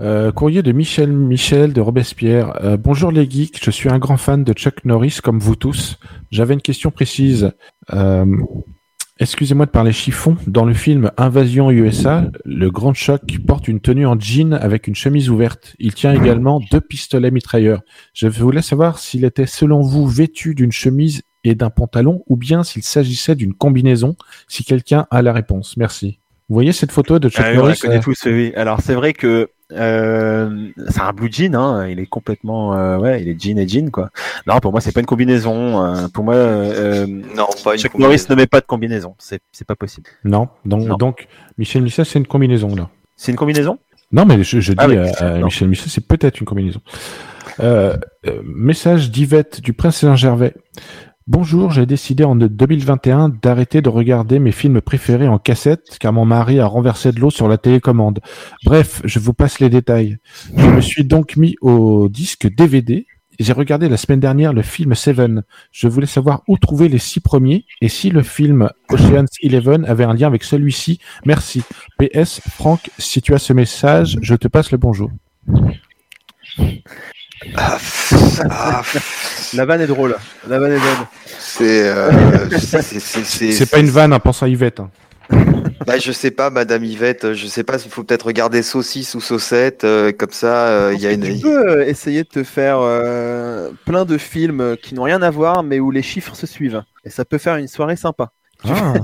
Speaker 1: Euh, courrier de Michel Michel de Robespierre. Euh, bonjour les geeks, je suis un grand fan de Chuck Norris comme vous tous. J'avais une question précise. Euh, Excusez-moi de parler chiffon. Dans le film Invasion USA, le grand choc porte une tenue en jean avec une chemise ouverte. Il tient également deux pistolets mitrailleurs. Je voulais savoir s'il était selon vous vêtu d'une chemise et d'un pantalon ou bien s'il s'agissait d'une combinaison. Si quelqu'un a la réponse. Merci. Vous voyez cette photo de Chuck
Speaker 2: Ah oui, on la
Speaker 1: Norris
Speaker 2: connaît
Speaker 1: euh,
Speaker 2: tous, oui. Alors c'est vrai que euh, c'est un blue jean, hein. il est complètement, euh, ouais, il est jean et jean quoi. Non, pour moi c'est pas une combinaison. euh, pour moi, euh,
Speaker 3: Non, pas une
Speaker 2: Chuck. Norris ne met pas de combinaison. C'est c'est pas possible.
Speaker 1: Non, donc,
Speaker 2: Non.
Speaker 1: donc Michel Misset, c'est une combinaison là.
Speaker 2: C'est une combinaison?
Speaker 1: Non, mais je, je dis
Speaker 2: Ah oui,
Speaker 1: euh. Michel Misset, c'est peut-être une combinaison. Euh, euh, message d'Yvette du Prince Saint-Gervais. Bonjour, j'ai décidé en 2021 d'arrêter de regarder mes films préférés en cassette car mon mari a renversé de l'eau sur la télécommande. Bref, je vous passe les détails. Je me suis donc mis au disque DVD. J'ai regardé la semaine dernière le film Seven. Je voulais savoir où trouver les six premiers et si le film Ocean's Eleven avait un lien avec celui-ci. Merci. PS, Franck, si tu as ce message, je te passe le bonjour.
Speaker 3: Ah, *laughs* ah,
Speaker 2: La vanne est drôle. La vanne est drôle.
Speaker 3: c'est, euh, c'est,
Speaker 1: pas une vanne, hein, pense à Yvette. hein.
Speaker 3: Bah, je sais pas, Madame Yvette, je sais pas s'il faut peut-être regarder saucisse ou saucette, euh, comme ça, euh, il y a une.
Speaker 2: Tu peux euh, essayer de te faire euh, plein de films qui n'ont rien à voir, mais où les chiffres se suivent. Et ça peut faire une soirée sympa.
Speaker 1: Ah,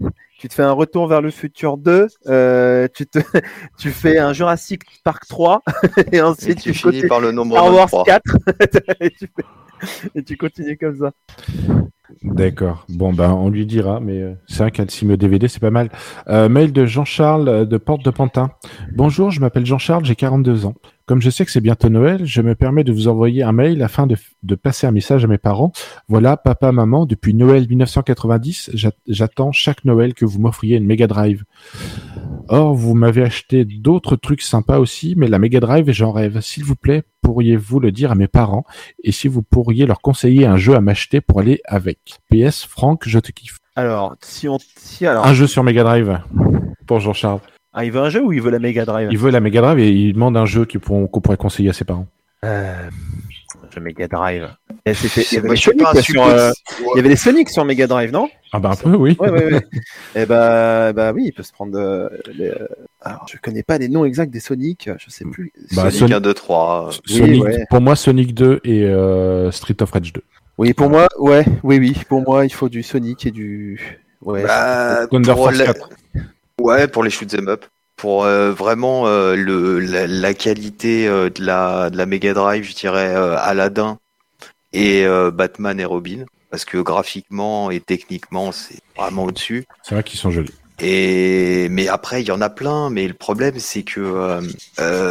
Speaker 1: *laughs*
Speaker 2: Tu te fais un retour vers le futur 2, euh, tu, te, *laughs* tu fais un Jurassic Park 3, et *laughs*
Speaker 3: Et
Speaker 2: ensuite
Speaker 3: tu
Speaker 2: tu
Speaker 3: finis par le nombre
Speaker 2: Star Wars
Speaker 3: 23.
Speaker 2: 4, *laughs* et, tu fais- et tu continues comme ça.
Speaker 1: D'accord. Bon, ben, on lui dira, mais euh, c'est vrai qu'un sim DVD, c'est pas mal. Euh, mail de Jean-Charles euh, de Porte de Pantin. Bonjour, je m'appelle Jean-Charles, j'ai 42 ans. Comme je sais que c'est bientôt Noël, je me permets de vous envoyer un mail afin de, de passer un message à mes parents. Voilà, papa, maman, depuis Noël 1990, j'a- j'attends chaque Noël que vous m'offriez une Mega Drive. Or, vous m'avez acheté d'autres trucs sympas aussi, mais la Mega Drive, j'en rêve. S'il vous plaît, pourriez-vous le dire à mes parents et si vous pourriez leur conseiller un jeu à m'acheter pour aller avec? PS, Franck, je te kiffe.
Speaker 2: Alors, si on. Si, alors,
Speaker 1: Un jeu sur Mega Drive pour Jean-Charles.
Speaker 2: ah, il veut un jeu ou il veut la Mega Drive?
Speaker 1: Il veut la Mega Drive et il demande un jeu qui pourront- qu'on pourrait conseiller à ses parents.
Speaker 2: Euh, jeu Mega Drive. Et il y avait des
Speaker 3: je
Speaker 2: Sonic sur,
Speaker 3: super-
Speaker 2: euh, il y avait des Sonic sur Mega Drive, non?
Speaker 1: Ah bah un peu, oui.
Speaker 2: Ouais, ouais, ouais. *laughs* Et bah, bah oui, il peut se prendre. euh, les, euh, Alors, je connais pas les noms exacts des Sonic, je sais plus.
Speaker 1: Bah,
Speaker 3: Sonic
Speaker 1: Sonic-
Speaker 3: 1, 2, 3.
Speaker 2: Oui,
Speaker 1: Sonic,
Speaker 2: ouais.
Speaker 1: Pour moi, Sonic 2 et euh, Street of Rage 2.
Speaker 2: Oui, pour moi, ouais, oui, oui, pour moi, il faut du Sonic et du. Ouais.
Speaker 3: Bah,
Speaker 1: Thunder
Speaker 3: pour
Speaker 1: Force
Speaker 3: la-
Speaker 1: 4.
Speaker 3: Ouais, pour les shoot 'em up. Pour euh, vraiment euh, le, la, la qualité euh, de, la, de la Mega Drive, je dirais Aladdin et Batman et Robin. Parce que graphiquement et techniquement, c'est vraiment au-dessus.
Speaker 1: C'est vrai qu'ils sont jolis.
Speaker 3: Et mais après, il y en a plein. Mais le problème, c'est que,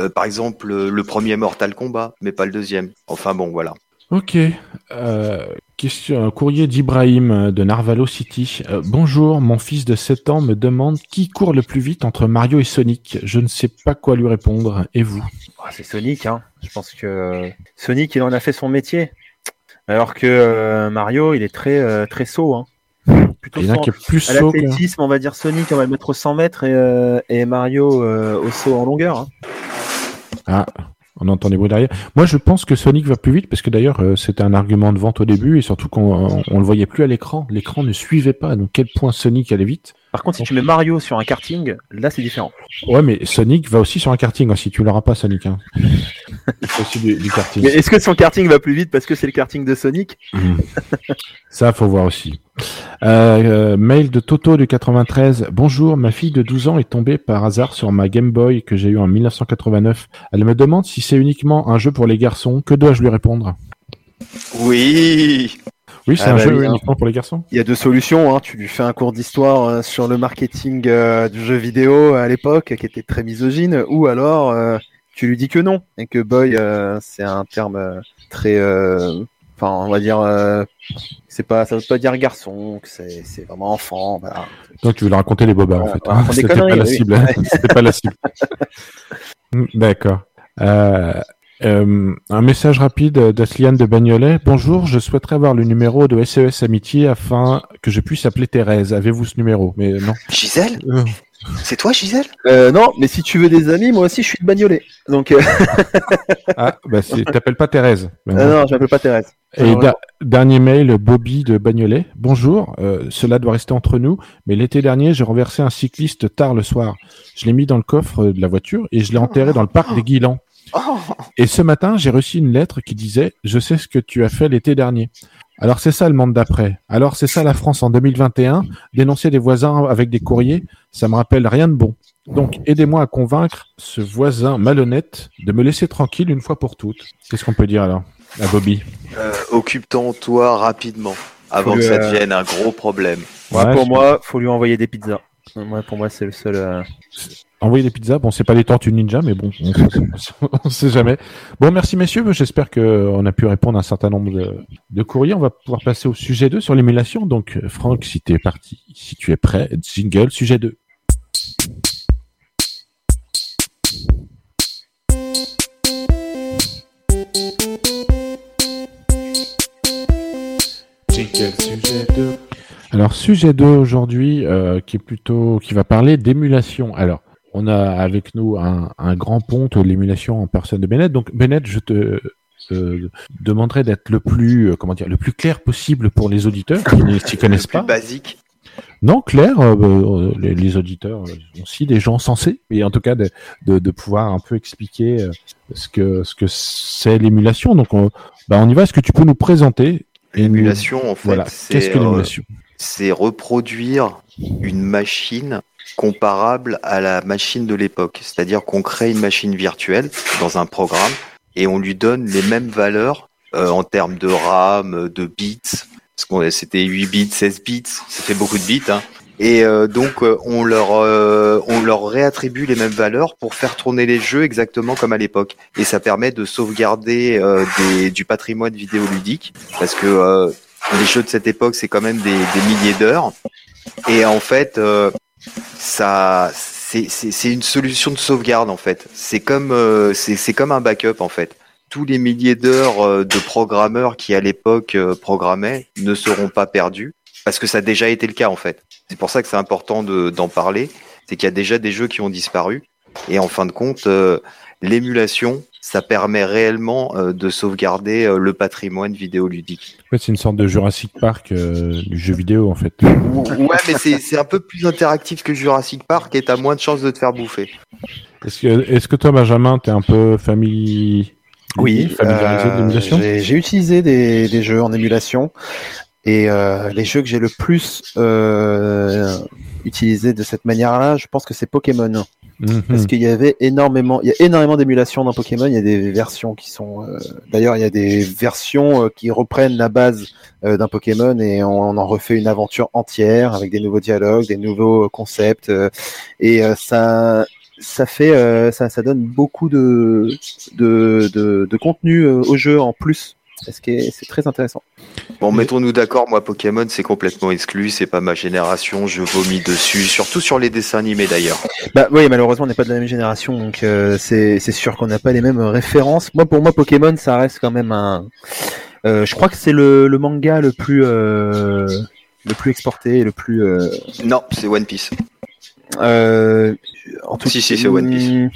Speaker 3: par exemple, le, le premier Mortal Kombat, mais pas le deuxième. Enfin bon, voilà.
Speaker 1: Ok. Question, courrier d'Ibrahim euh, de Narvalo City. Euh, bonjour, mon fils de 7 ans me demande qui court le plus vite entre Mario et Sonic. Je ne sais pas quoi lui répondre. Et vous?
Speaker 2: Ah, c'est Sonic, hein. Je pense que euh, Sonic, il en a fait son métier. Alors que euh, Mario, il est très, euh, très saut, hein. Plutôt
Speaker 1: Il y en a qui est plus saut que...
Speaker 2: on va dire Sonic, on va le mettre au 100 mètres et, et Mario au saut en longueur. hein.
Speaker 1: Ah, on entend des bruits derrière. Moi, je pense que Sonic va plus vite parce que d'ailleurs, euh, c'était un argument de vente au début et surtout qu'on on, on le voyait plus à l'écran. L'écran ne suivait pas. Donc, quel point Sonic allait vite
Speaker 2: Par contre, si tu mets Mario sur un karting, là c'est différent.
Speaker 1: Ouais, mais Sonic va aussi sur un karting aussi. Tu l'auras pas, Sonic. Hein. *laughs* Il faut aussi du, du karting.
Speaker 2: Mais est-ce que son karting va plus vite parce que c'est le karting de Sonic?
Speaker 1: Mhm. Ça, faut voir aussi. Euh, euh, mail de Toto du 93. Bonjour, ma fille de 12 ans est tombée par hasard sur ma Game Boy que j'ai eu en 1989. Elle me demande si c'est uniquement un jeu pour les garçons. Que dois-je lui répondre?
Speaker 3: Oui.
Speaker 1: Oui, c'est
Speaker 2: Ah
Speaker 1: un
Speaker 2: bah
Speaker 1: jeu
Speaker 2: oui, hein.
Speaker 1: uniquement pour les garçons?
Speaker 2: Il y a deux solutions. Hein. Tu lui fais un cours d'histoire euh, sur le marketing euh, du jeu vidéo à l'époque, qui était très misogyne, ou alors tu lui dis que non et que boy, c'est un terme très, enfin, on va dire, euh, c'est pas, ça veut pas dire garçon, que c'est, c'est vraiment enfant. Voilà.
Speaker 1: Donc tu veux leur raconter les bobards en fait. *laughs*
Speaker 2: des
Speaker 1: C'était pas la
Speaker 2: oui.
Speaker 1: cible.
Speaker 2: Ouais.
Speaker 1: C'était pas la cible. *laughs* Mm, D'accord. Euh, euh, un message rapide d'Asliane de Bagnolet. Bonjour, je souhaiterais avoir le numéro de SES Amitié afin que je puisse appeler Thérèse. Avez-vous ce numéro? Mais non.
Speaker 3: Gisèle?
Speaker 1: Euh,
Speaker 3: C'est toi, Gisèle?
Speaker 2: Euh, non, mais si tu veux des amis, moi aussi je suis de Bagnolet. Donc, euh, *laughs*
Speaker 1: Ah, bah c'est- t'appelles pas Thérèse.
Speaker 2: Euh,
Speaker 1: bon.
Speaker 2: non, je m'appelle pas Thérèse.
Speaker 1: Et da- dernier mail, Bobby de Bagnolet. Bonjour, euh, cela doit rester entre nous, mais l'été dernier, j'ai renversé un cycliste tard le soir. Je l'ai mis dans le coffre de la voiture et je l'ai enterré dans le parc des Guilans.
Speaker 3: Oh,
Speaker 1: Et ce matin, j'ai reçu une lettre qui disait Je sais ce que tu as fait l'été dernier. Alors c'est ça le monde d'après. Alors c'est ça la France en 2021. Dénoncer des voisins avec des courriers, ça me rappelle rien de bon. Donc aidez-moi à convaincre ce voisin malhonnête de me laisser tranquille une fois pour toutes. Qu'est-ce qu'on peut dire alors à Bobby
Speaker 3: euh, Occupe-t'en toi rapidement avant
Speaker 2: Faut
Speaker 3: que ça
Speaker 2: euh,
Speaker 3: devienne un gros problème.
Speaker 1: Ouais,
Speaker 2: pour moi, faut lui envoyer des pizzas. Moi, pour moi, c'est le seul. euh,
Speaker 1: Envoyer des pizzas, bon, c'est pas les tortues ninja, mais bon, on, *laughs* on sait jamais. Bon, merci messieurs, j'espère que on a pu répondre à un certain nombre de, de courriers. On va pouvoir passer au sujet 2 sur l'émulation. Donc, Franck, si tu es parti, si tu es prêt, jingle, sujet 2. Jingle, sujet 2. Alors, sujet 2 aujourd'hui, euh, qui est plutôt, qui va parler d'émulation. Alors, on a avec nous un, un grand ponte de l'émulation en personne de Bennett. Donc, Bennett, je te euh, demanderai d'être le plus, euh, comment dire, le plus clair possible pour les auditeurs qui ne s'y connaissent
Speaker 3: Plus
Speaker 1: pas.
Speaker 3: basique.
Speaker 1: Non, clair, euh, euh, les, les auditeurs sont aussi des gens sensés, et en tout cas de, de, de pouvoir un peu expliquer ce que ce que c'est l'émulation. Donc, on, bah, on y va. Est-ce que tu peux nous présenter nous-
Speaker 3: L'émulation, en fait,
Speaker 1: Voilà. Qu'est-ce que
Speaker 3: euh,
Speaker 1: l'émulation?
Speaker 3: c'est reproduire une machine comparable à la machine de l'époque. C'est-à-dire qu'on crée une machine virtuelle dans un programme et on lui donne les mêmes valeurs euh, en termes de RAM, de bits. Parce qu'on c'était 8 bits, 16 bits, ça fait beaucoup de bits. Hein. Et euh, donc euh, on leur euh, on leur réattribue les mêmes valeurs pour faire tourner les jeux exactement comme à l'époque. Et ça permet de sauvegarder euh, des, du patrimoine vidéoludique parce que euh, les jeux de cette époque, c'est quand même des, des milliers d'heures. Et en fait, ça, c'est une solution de sauvegarde en fait. C'est comme, euh, c'est comme un backup en fait. Tous les milliers d'heures euh, de programmeurs qui à l'époque euh, programmaient ne seront pas perdus parce que ça a déjà été le cas en fait. C'est pour ça que c'est important de- d'en parler. C'est qu'il y a déjà des jeux qui ont disparu. Et en fin de compte, euh, l'émulation, ça permet réellement euh, de sauvegarder euh, le patrimoine vidéoludique.
Speaker 1: En fait, c'est une sorte de Jurassic Park euh, du jeu vidéo, en fait.
Speaker 3: Ouais, mais c'est c'est un peu plus interactif que Jurassic Park et t'as moins de chances de te faire bouffer.
Speaker 1: Est-ce que, est-ce que toi, Benjamin, t'es un peu famille...
Speaker 2: Oui, euh, j'ai j'ai utilisé des, des jeux en émulation et euh, les jeux que j'ai le plus euh, utilisé de cette manière-là, je pense que c'est Pokémon.
Speaker 1: Mhm.
Speaker 2: Parce qu'il y avait énormément, il y a énormément d'émulations dans Pokémon. Il y a des versions qui sont, euh, d'ailleurs, il y a des versions euh, qui reprennent la base euh, d'un Pokémon et on, en refait une aventure entière avec des nouveaux dialogues, des nouveaux concepts euh, et euh, ça, ça fait, euh, ça, ça donne beaucoup de de, de, de contenu euh, au jeu en plus. Ce qui est, c'est très intéressant.
Speaker 3: Bon, mettons-nous d'accord, moi Pokémon c'est complètement exclu, c'est pas ma génération, je vomis dessus, surtout sur les dessins animés d'ailleurs.
Speaker 2: Bah oui, malheureusement, on n'est pas de la même génération, donc euh, c'est sûr qu'on n'a pas les mêmes références. Moi, pour moi, Pokémon, ça reste quand même un. euh, je crois que c'est le, le manga le plus euh, le plus exporté et le plus.
Speaker 3: Non, c'est One Piece.
Speaker 2: Euh, en tout
Speaker 3: Si, si, c'est One Piece.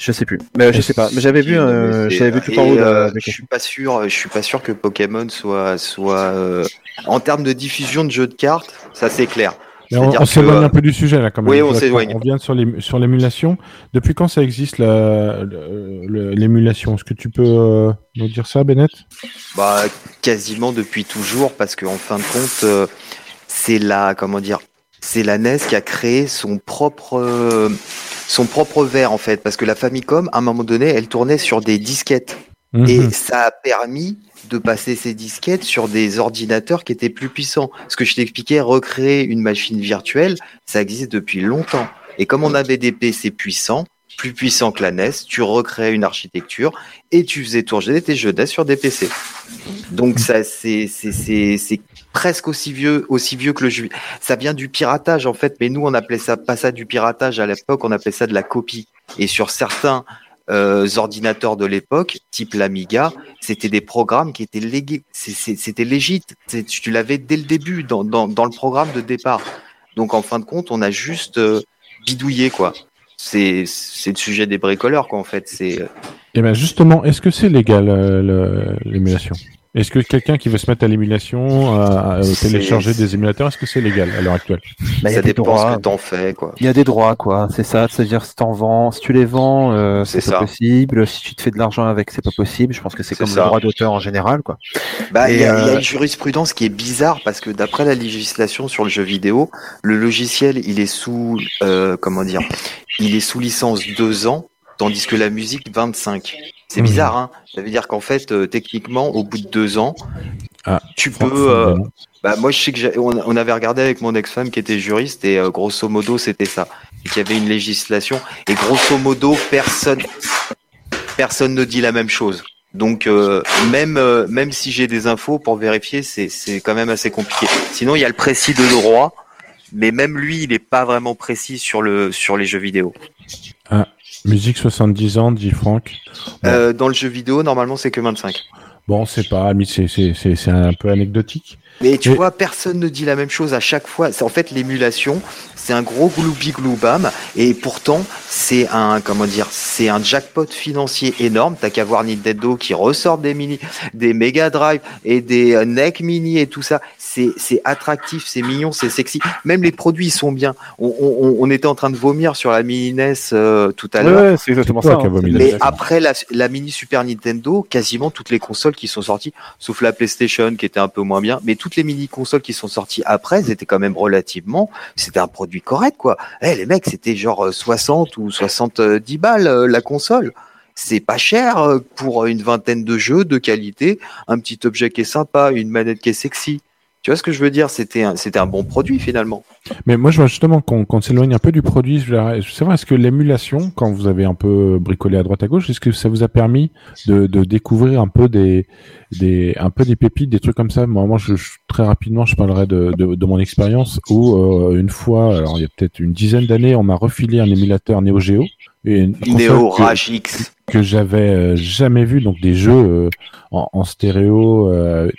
Speaker 2: Je sais plus. Mais je sais pas. Mais j'avais vu, euh, j'avais vu tout en haut. de-
Speaker 3: euh, je suis pas sûr. Je suis pas sûr que Pokémon soit soit euh, en termes de diffusion de jeux de cartes, ça c'est clair.
Speaker 1: Mais on on s'éloigne
Speaker 3: euh,
Speaker 1: un peu du sujet là quand même.
Speaker 3: oui, on s'éloigne.
Speaker 1: On vient sur l'ém- sur l'émulation. Depuis quand ça existe l'émulation? Est-ce que tu peux euh, nous dire ça, Bennett?
Speaker 3: Bah, quasiment depuis toujours, parce qu'en fin de compte, euh, c'est la, comment dire, c'est la NES qui a créé son propre, son propre verre en fait, parce que la Famicom, à un moment donné, elle tournait sur des disquettes, et
Speaker 1: Mhm.
Speaker 3: ça a permis de passer ces disquettes sur des ordinateurs qui étaient plus puissants. Ce que je t'expliquais, recréer une machine virtuelle, ça existe depuis longtemps. Et comme on avait des PC puissants, plus puissants que la NES, tu recréais une architecture et tu faisais tourner tes jeux sur des PC. Donc ça, c'est presque aussi vieux aussi vieux que le jeu. Ça vient du piratage en fait, mais nous on appelait ça pas ça du piratage à l'époque, on appelait ça de la copie. Et sur certains euh, ordinateurs de l'époque, type l'Amiga, c'était des programmes qui étaient légués, c'était légit. Tu l'avais dès le début dans, dans dans le programme de départ. Donc en fin de compte, on a juste euh, bidouillé quoi. C'est le sujet des bricoleurs quoi en fait. Euh,
Speaker 1: Eh ben justement, est-ce que c'est légal euh, l'émulation? Est-ce que quelqu'un qui veut se mettre à l'émulation, à, à
Speaker 3: C'est-
Speaker 1: télécharger des émulateurs, est-ce que c'est légal à l'heure actuelle
Speaker 2: Bah, il y
Speaker 3: ça
Speaker 2: a des
Speaker 3: dépend
Speaker 2: droits.
Speaker 3: ce que t'en fais quoi.
Speaker 2: Il y a des droits, quoi. C'est ça. C'est-à-dire, si t'en vends, si tu les vends, euh, c'est
Speaker 3: C'est
Speaker 2: pas
Speaker 3: ça.
Speaker 2: possible. Si tu te fais de l'argent avec, c'est pas possible. Je pense que c'est
Speaker 3: C'est
Speaker 2: comme
Speaker 3: ça.
Speaker 2: le droit d'auteur en général, quoi.
Speaker 3: Bah, il y, a- il y a
Speaker 2: euh,
Speaker 3: une jurisprudence qui est bizarre parce que d'après la législation sur le jeu vidéo, le logiciel il est sous euh, comment dire, il est sous licence deux ans, tandis que la musique 25. C'est bizarre, hein Ça veut dire qu'en fait, euh, techniquement, au bout de deux ans,
Speaker 1: Ah,
Speaker 3: tu peux. euh, bah, moi, je sais que on, on avait regardé avec mon ex-femme qui était juriste et euh, grosso modo, c'était ça. Il y avait une législation et grosso modo, personne, personne ne dit la même chose. Donc même même si j'ai des infos pour vérifier, c'est c'est quand même assez compliqué. Sinon, il y a le précis de droit, mais même lui, il n'est pas vraiment précis sur le sur les jeux vidéo.
Speaker 1: Musique 70 ans, dit Franck. Bon.
Speaker 3: Euh, dans le jeu vidéo, normalement, c'est que 25.
Speaker 1: Bon, c'est pas, mais c'est c'est c'est c'est un peu anecdotique.
Speaker 3: Mais tu
Speaker 1: Et-
Speaker 3: vois, personne ne dit la même chose à chaque fois. C'est en fait l'émulation, c'est un gros gloubi gloubam, et pourtant c'est un comment dire, c'est un jackpot financier énorme. T'as qu'à voir Nintendo qui ressort des mini, des Mega Drive et des euh, NEC Mini et tout ça. C'est c'est attractif, c'est mignon, c'est sexy. Même les produits ils sont bien. On, on, on était en train de vomir sur la mini NES euh, tout à l'heure.
Speaker 2: Ouais, c'est exactement ça. hein.
Speaker 1: vomi
Speaker 2: C'est-
Speaker 3: Mais après la, la mini Super Nintendo, quasiment toutes les consoles qui sont sorties, sauf la PlayStation qui était un peu moins bien, mais toutes les mini consoles qui sont sorties après, étaient quand même relativement, c'était un produit correct quoi. Eh les mecs, c'était genre euh, 60 ou 70 balles euh, la console. C'est pas cher euh, pour une vingtaine de jeux de qualité, un petit objet qui est sympa, une manette qui est sexy. Tu vois ce que je veux dire? C'était un, c'était un bon produit finalement.
Speaker 1: Mais moi, je vois justement qu'on s'éloigne un peu du produit. Je veux dire, C'est vrai, est-ce que l'émulation, quand vous avez un peu bricolé à droite à gauche, est-ce que ça vous a permis de, de découvrir un peu des, des, un peu des pépites, des trucs comme ça? Moi, moi je, très rapidement, je parlerai de, de, de mon expérience où euh, une fois, alors il y a peut-être une dizaine d'années, on m'a refilé un émulateur Neo Geo. Et une
Speaker 3: Neo Rage X.
Speaker 1: que j'avais euh, jamais vu, donc des jeux euh, en, en stéréo euh,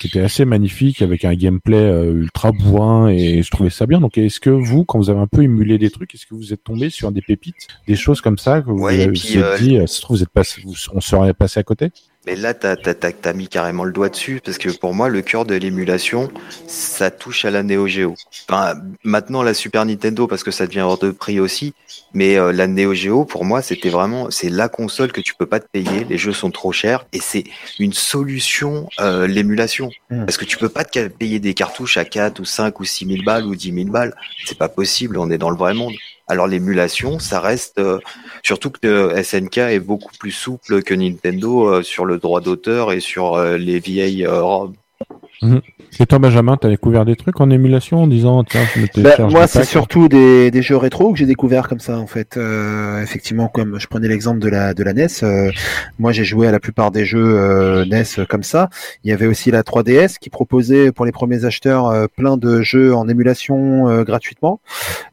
Speaker 1: qui étaient assez magnifiques avec un gameplay euh, ultra bourrin et je trouvais ça bien. Donc est-ce que vous, quand vous avez un peu émulé des trucs, est-ce que vous êtes tombé sur des pépites, des choses comme ça que vous
Speaker 3: Ouais, et
Speaker 1: vous êtes
Speaker 3: euh,
Speaker 1: dit, euh, ça se trouve, vous êtes passé, on serait passé à côté?
Speaker 3: Mais là, t'as- t'as mis carrément le doigt dessus, parce que pour moi, le cœur de l'émulation, ça touche à la Neo Geo. Enfin, maintenant, la Super Nintendo, parce que ça devient hors de prix aussi, mais euh, la Neo Geo, pour moi, c'était vraiment, c'est la console que tu peux pas te payer, les jeux sont trop chers, et c'est une solution, euh, l'émulation.
Speaker 2: Mm.
Speaker 3: Parce que tu peux pas te payer des cartouches à 4 ou 5 ou 6 000 balles ou 10 000 balles. C'est pas possible, on est dans le vrai monde. Alors l'émulation, ça reste, euh, surtout que euh, SNK est beaucoup plus souple que Nintendo euh, sur le droit d'auteur et sur les vieilles euh, robes.
Speaker 1: Et toi, Benjamin, t'as découvert des trucs en émulation en disant, tiens, je me
Speaker 2: Bah,
Speaker 1: télécharge
Speaker 2: moi, c'est
Speaker 1: pack.
Speaker 2: surtout des, des jeux rétro que j'ai découvert comme ça, en fait. Euh, effectivement, comme je prenais l'exemple de la de la NES, euh, moi j'ai joué à la plupart des jeux euh, NES comme ça. Il y avait aussi la 3DS qui proposait pour les premiers acheteurs euh, plein de jeux en émulation euh, gratuitement.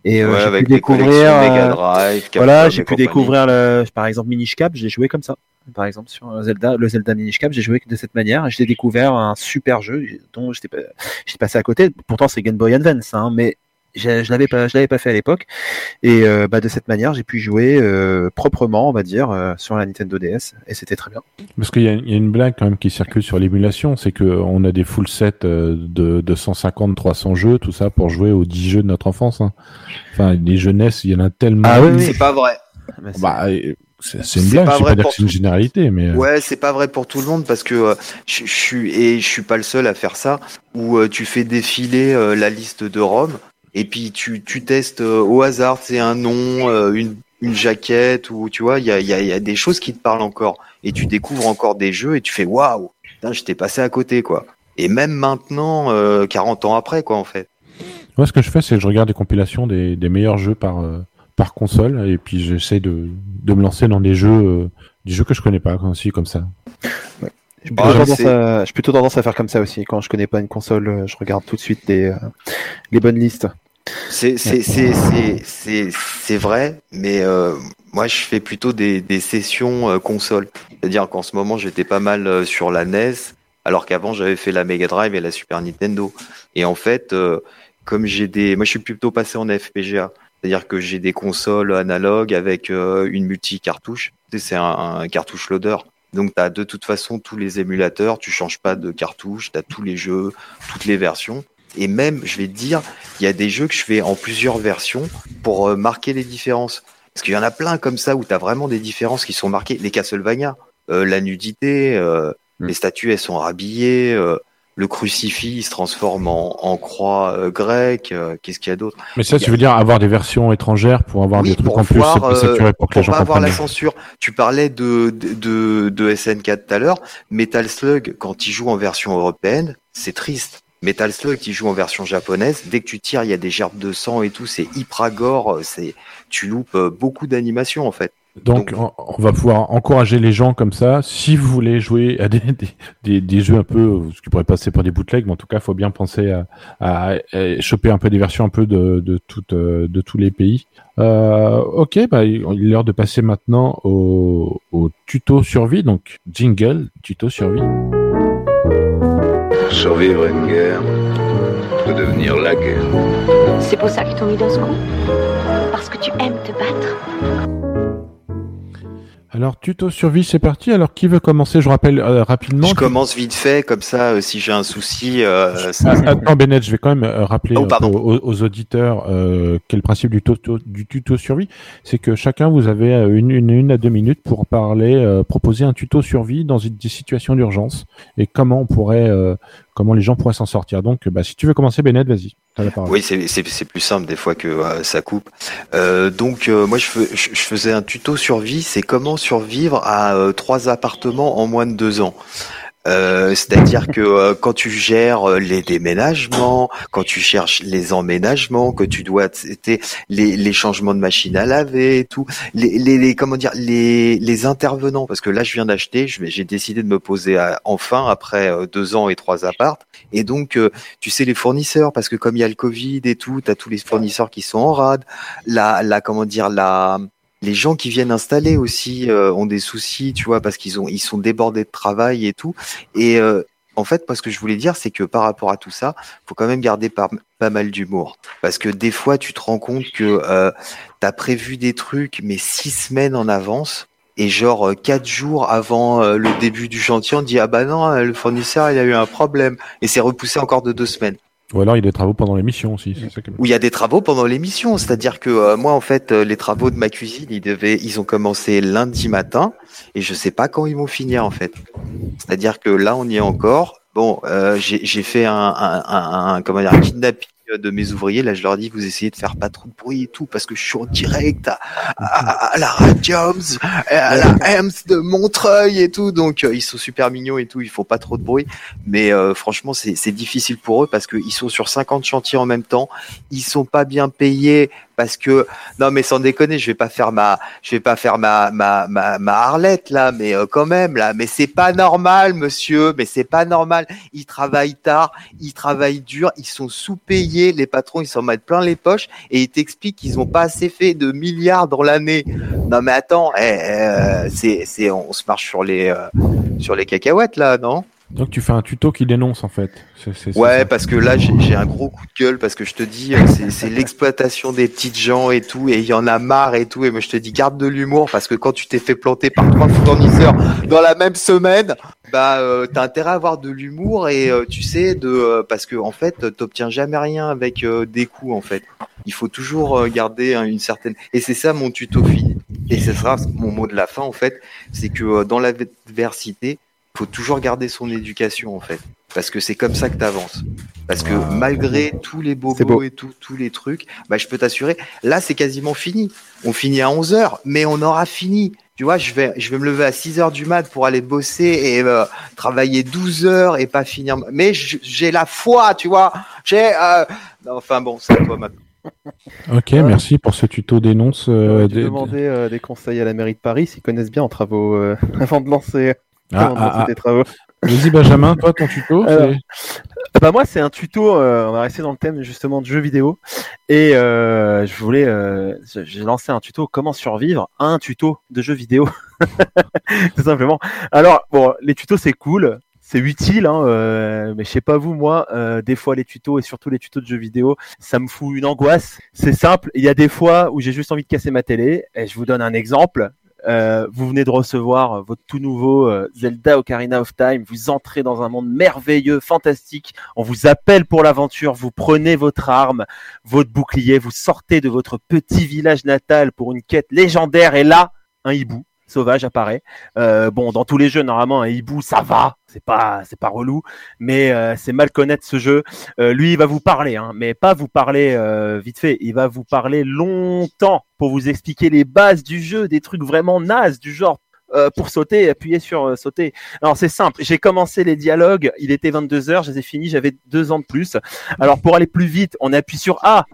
Speaker 2: Et euh,
Speaker 3: Ouais,
Speaker 2: j'ai pu découvrir. euh,
Speaker 3: Drive. Capcom
Speaker 2: voilà, j'ai pu
Speaker 3: compagnie.
Speaker 2: découvrir le, par exemple Minish Cap, j'ai joué comme ça. Par exemple sur Zelda, le Zelda Minish Cap, j'ai joué de cette manière. J'ai découvert un super jeu dont j'étais pas- j'étais passé à côté. Pourtant, c'est Game Boy Advance, hein, mais je, je l'avais pas, je l'avais pas fait à l'époque. Et euh, bah, de cette manière, j'ai pu jouer euh, proprement, on va dire, euh, sur la Nintendo DS, et c'était très bien.
Speaker 1: Parce qu'il y, a- il y a une blague quand même qui circule sur l'émulation, c'est que on a des full sets de, de 150, 300 jeux, tout ça pour jouer aux 10 jeux de notre enfance. hein. Enfin, les jeunesses, il y en a tellement.
Speaker 2: Ah oui, oui.
Speaker 3: C'est pas vrai.
Speaker 1: Bah, c'est une blague,
Speaker 3: pas
Speaker 1: je
Speaker 3: vrai
Speaker 1: pas dire que c'est une généralité, mais. euh,
Speaker 3: Ouais, c'est pas vrai pour tout le monde parce que euh, je je suis et je suis pas le seul à faire ça. Où euh, tu fais défiler euh, la liste de ROM et puis tu, tu testes au hasard, c'est un nom, une, une jaquette ou tu vois, il y a, y, a, y a des choses qui te parlent encore et tu découvres encore des jeux et tu fais waouh, je t'ai passé à côté quoi. Et même maintenant, euh, 40 ans après quoi en fait.
Speaker 1: Moi, ce que je fais, c'est que je regarde des compilations des, des meilleurs jeux par, par console, et puis j'essaie de, de me lancer dans des jeux, euh, des jeux que je connais pas, aussi, comme ça.
Speaker 2: J'ai
Speaker 3: Ah,
Speaker 2: plutôt,
Speaker 3: mais
Speaker 2: tendance
Speaker 3: c'est-
Speaker 2: à, j'ai plutôt tendance à faire comme ça aussi. Quand je connais pas une console, euh, je regarde tout de suite les, euh, les bonnes listes.
Speaker 3: C'est c'est c'est c'est c'est c'est vrai, mais euh, moi je fais plutôt des des sessions euh, console. C'est-à-dire qu'en ce moment j'étais pas mal sur la NES, alors qu'avant j'avais fait la Mega Drive et la Super Nintendo. Et en fait, euh, comme j'ai des, moi je suis plutôt passé en FPGA. C'est-à-dire que j'ai des consoles analogues avec euh, une multi-cartouche. C'est un, un cartouche loader. Donc tu as de toute façon tous les émulateurs, tu changes pas de cartouche, tu as tous les jeux, toutes les versions. Et même, je vais te dire, il y a des jeux que je fais en plusieurs versions pour euh, marquer les différences. Parce qu'il y en a plein comme ça où tu as vraiment des différences qui sont marquées. Les Castlevania, euh, la nudité,
Speaker 2: Mm.
Speaker 3: les statues elles sont rhabillées, le crucifix se transforme en, en croix euh, grecque. euh, Qu'est-ce qu'il y a d'autre?
Speaker 1: Mais ça, tu veux dire avoir des versions étrangères pour avoir
Speaker 3: Oui,
Speaker 1: des trucs
Speaker 3: pour
Speaker 1: en plus
Speaker 3: euh,
Speaker 1: pour que les gens
Speaker 3: pas avoir la censure. Tu parlais de, de, de SNK tout à l'heure. Metal Slug, quand il joue en version européenne, c'est triste. Metal Slug, qui joue en version japonaise, dès que tu tires, il y a des gerbes de sang et tout, c'est hyper gore, c'est, tu loupes euh, beaucoup d'animation, en fait.
Speaker 1: Donc, on, on va pouvoir encourager les gens comme ça. Si vous voulez jouer à des, *laughs* des, des, des jeux un peu, ce qui pourrait passer pour des bootlegs, mais en tout cas, il faut bien penser à, à, à choper un peu des versions un peu de, de, toutes, euh, de tous les pays. Euh, ok, bah, il est l'heure de passer maintenant au, au tuto survie. Donc, jingle, tuto survie.
Speaker 7: Survivre à une guerre peut devenir la guerre.
Speaker 5: C'est pour ça qu'ils t'ont mis dans ce coup? Parce que tu aimes te battre?
Speaker 1: Alors, tuto survie, c'est parti. Alors, qui veut commencer? Je rappelle euh, rapidement.
Speaker 3: Je commence vite fait, comme ça, euh, si j'ai un souci, euh, ça-
Speaker 1: Ah, Attends, Bennett, je vais quand même euh, rappeler
Speaker 3: Oh,
Speaker 1: peu aux, aux auditeurs euh, quel principe du tuto, du tuto survie. C'est que chacun, vous avez euh, une, une, une à deux minutes pour parler, euh, proposer un tuto survie dans une, des situations d'urgence et comment on pourrait, euh, comment les gens pourraient s'en sortir. Donc, bah, si tu veux commencer, Bennett, vas-y.
Speaker 3: Oui, c'est plus simple des fois que euh, ça coupe. Euh, donc euh, moi je, fais- je je faisais un tuto survie, c'est comment survivre à euh, trois appartements en moins de deux ans. Euh, C'est-à-dire que euh, quand tu gères euh, les déménagements, quand tu cherches les emménagements, que tu dois les, les changements de machine à laver et tout, les, les, les- comment dire les, les intervenants parce que là je viens d'acheter, j'ai décidé de me poser à- enfin après euh, deux ans et trois appartes. Et donc euh, tu sais les fournisseurs parce que comme il y a le Covid et tout, tu as tous les fournisseurs qui sont en rade, la la comment dire la les gens qui viennent installer aussi euh, ont des soucis, tu vois, parce qu'ils ont ils sont débordés de travail et tout. Et euh, en fait, moi, ce que je voulais dire, c'est que par rapport à tout ça, faut quand même garder pas, mal d'humour, parce que des fois, tu te rends compte que euh, t'as prévu des trucs, mais six semaines en avance. Et genre euh, quatre jours avant le début du chantier, on dit ah bah non, euh, le fournisseur il a eu un problème et c'est repoussé encore de deux semaines.
Speaker 1: Ou alors, il y a des travaux pendant l'émission aussi. c'est ça que-
Speaker 3: Où il y a des travaux pendant l'émission, c'est-à-dire que euh, moi en fait euh, les travaux de ma cuisine ils devaient, ils ont commencé lundi matin et je sais pas quand ils vont finir en fait. C'est-à-dire que là on y est encore. Bon, euh, j'ai j'ai fait un, un, un, un- comment dire un kidnapping de mes ouvriers. Là je leur dis vous essayez de faire pas trop de bruit et tout parce que je suis en direct à, à, à la Radiums, à la Ems de Montreuil et tout. Donc euh, ils sont super mignons et tout. Ils font pas trop de bruit. Mais euh, franchement, c'est c'est difficile pour eux parce qu'ils sont sur 50 chantiers en même temps. Ils sont pas bien payés parce que non, mais sans déconner, je vais pas faire ma, je vais pas faire ma ma ma, ma Arlette là, mais euh, quand même là. Mais c'est pas normal, monsieur. Mais c'est pas normal. Ils travaillent tard, ils travaillent dur, ils sont sous-payés. Les patrons, ils s'en mettent plein les poches et ils t'expliquent qu'ils ont pas assez fait de milliards dans l'année Non mais attends, eh, euh, c'est, c'est, on se marche sur les, euh, sur les cacahuètes là, non?
Speaker 1: Donc tu fais un tuto qui dénonce en fait.
Speaker 3: Ouais, parce que là j'ai un gros coup de gueule parce que je te dis, euh, c'est, c'est l'exploitation des petites gens et tout, et il y en a marre et tout, et moi je te dis garde de l'humour parce que quand tu t'es fait planter par trois fournisseurs dans la même semaine, bah euh, t'as intérêt à avoir de l'humour et euh, tu sais de, euh, parce que en fait t'obtiens jamais rien avec euh, des coups en fait. Il faut toujours euh, garder hein, une certaine, et c'est ça mon tuto fini. Et ce sera mon mot de la fin en fait, c'est que euh, dans l'adversité, faut toujours garder son éducation en fait, parce que c'est comme ça que t'avances. Parce que
Speaker 1: Ah,
Speaker 3: malgré tous les bobos et tout, tous les trucs, bah je peux t'assurer, là c'est quasiment fini. On finit à 11 heures, mais on aura fini. Tu vois, je vais, je vais me lever à 6 heures du mat pour aller bosser et euh, travailler 12 heures et pas finir. Mais j'ai la foi, tu vois. J'ai. euh, Enfin bon, c'est à toi maintenant.
Speaker 1: Ok, merci pour ce tuto dénonce. euh, des-
Speaker 2: demander euh, des conseils à la mairie de Paris s'ils connaissent bien en travaux euh, *laughs* avant de lancer,
Speaker 1: Ah,
Speaker 2: lancer
Speaker 1: ah,
Speaker 2: des travaux.
Speaker 1: ah. Vas-y Benjamin, toi ton tuto. *laughs*
Speaker 2: Alors, Bah moi c'est un tuto, euh, on va rester dans le thème justement de jeux vidéo et euh, je voulais, euh, j'ai lancé un tuto comment survivre à un tuto de jeux vidéo, *laughs* tout simplement. Alors bon, les tutos c'est cool, c'est utile, hein, euh, mais je sais pas vous moi, euh, des fois les tutos et surtout les tutos de jeux vidéo, ça me fout une angoisse. C'est simple, il y a des fois où j'ai juste envie de casser ma télé et je vous donne un exemple. Euh, vous venez de recevoir votre tout nouveau euh, Zelda Ocarina of Time. Vous entrez dans un monde merveilleux, fantastique. On vous appelle pour l'aventure. Vous prenez votre arme, votre bouclier. Vous sortez de votre petit village natal pour une quête légendaire. Et là, un hibou sauvage apparaît. Euh, bon, dans tous les jeux, normalement, un hibou, ça va. C'est pas, c'est pas relou, mais euh, c'est mal connaître ce jeu. Euh, lui, il va vous parler, hein, mais pas vous parler vite fait. Il va vous parler longtemps pour vous expliquer les bases du jeu, des trucs vraiment nazes du genre. pour sauter, appuyer sur sauter. Alors c'est simple, j'ai commencé les dialogues, il était 22h, je les ai finis, j'avais deux ans de plus. Alors pour aller plus vite, on appuie sur A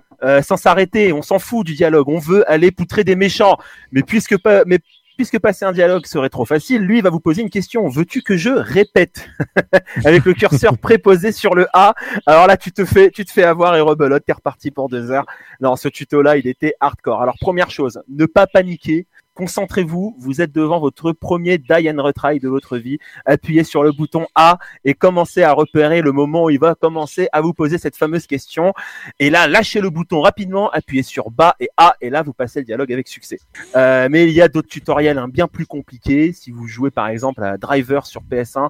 Speaker 2: sans s'arrêter, on s'en fout du dialogue, on veut aller poutrer des méchants. Mais puisque pas mais puisque passer un dialogue serait trop facile, lui va vous poser une question. Veux-tu que je répète *laughs* avec le curseur préposé sur le A? Alors là, tu te fais, tu te fais avoir et rebelote. T'es reparti pour deux heures. Non, ce tuto-là, il était hardcore. Alors première chose, ne pas paniquer. Concentrez-vous, vous êtes devant votre premier die and retry de votre vie. Appuyez sur le bouton A et commencez à repérer le moment où il va commencer à vous poser cette fameuse question. Et là, lâchez le bouton rapidement, appuyez sur bas et A, et là, vous passez le dialogue avec succès. Euh, mais il y a d'autres tutoriels hein, bien plus compliqués. Si vous jouez par exemple à Driver sur PS1,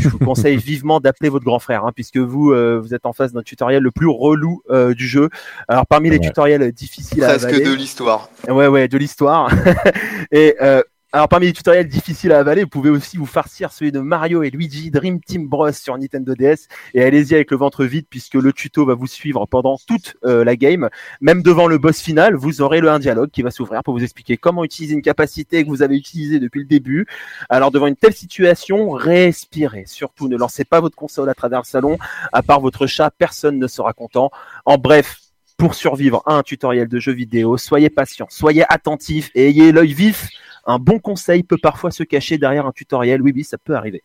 Speaker 2: je vous conseille *laughs* vivement d'appeler votre grand frère, hein, puisque vous, euh, vous êtes en face d'un tutoriel le plus relou euh, du jeu. Alors parmi les
Speaker 1: Ouais.
Speaker 2: tutoriels difficiles à
Speaker 3: Presque
Speaker 2: avaler,
Speaker 3: de l'histoire.
Speaker 2: Ouais, ouais, de l'histoire. *laughs* *laughs* et euh, alors, parmi les tutoriels difficiles à avaler, vous pouvez aussi vous farcir celui de Mario et Luigi Dream Team Bros sur Nintendo DS. Et allez-y avec le ventre vide, puisque le tuto va vous suivre pendant toute euh, la game. Même devant le boss final, vous aurez le un dialogue qui va s'ouvrir pour vous expliquer comment utiliser une capacité que vous avez utilisée depuis le début. Alors, devant une telle situation, respirez. Surtout, ne lancez pas votre console à travers le salon. À part votre chat, personne ne sera content. En bref, pour survivre à un tutoriel de jeu vidéo, soyez patient, soyez attentif et ayez l'œil vif. Un bon conseil peut parfois se cacher derrière un tutoriel. Oui, oui, ça peut arriver.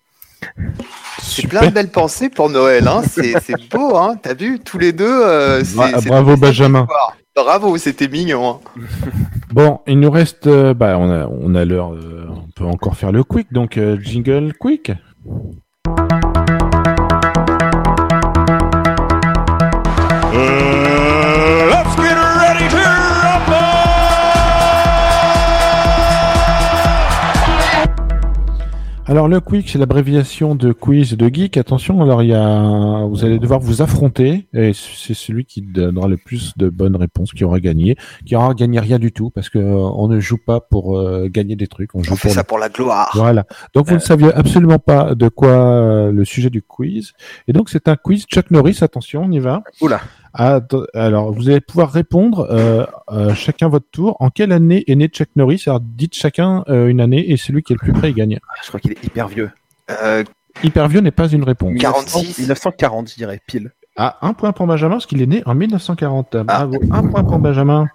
Speaker 3: C'est plein de belles pensées pour Noël, hein. C'est beau, hein. T'as vu tous les deux. euh,
Speaker 1: Bra- bravo, Benjamin.
Speaker 3: Bravo, c'était mignon. hein. *laughs*
Speaker 1: Bon, il nous reste, euh, bah, on a, on a l'heure, euh, on peut encore faire le quick, donc euh, jingle quick. Alors le quick, c'est l'abréviation de quiz de geek. Attention, alors il y a, vous allez devoir vous affronter et c'est celui qui donnera le plus de bonnes réponses qui aura gagné, qui aura gagné rien du tout parce que euh, on ne joue pas pour euh, gagner des trucs, on joue
Speaker 3: On fait
Speaker 1: pour
Speaker 3: ça
Speaker 1: le-
Speaker 3: pour la gloire.
Speaker 1: Voilà. Donc vous ne saviez absolument pas de quoi euh, le sujet du quiz. Et donc c'est un quiz Chuck Norris. Attention, on y va.
Speaker 2: Oula.
Speaker 1: Ah, alors vous allez pouvoir répondre euh, euh, chacun votre tour. En quelle année est né Chuck Norris? Alors dites chacun euh, une année et celui qui est le plus près il gagne.
Speaker 2: Je crois qu'il est hyper vieux.
Speaker 3: Euh,
Speaker 1: Hyper vieux n'est pas une réponse.
Speaker 3: 46.
Speaker 2: 1940, je dirais, pile.
Speaker 1: Ah, un point pour Benjamin parce qu'il est né en 1940. Bravo. Un point pour Benjamin.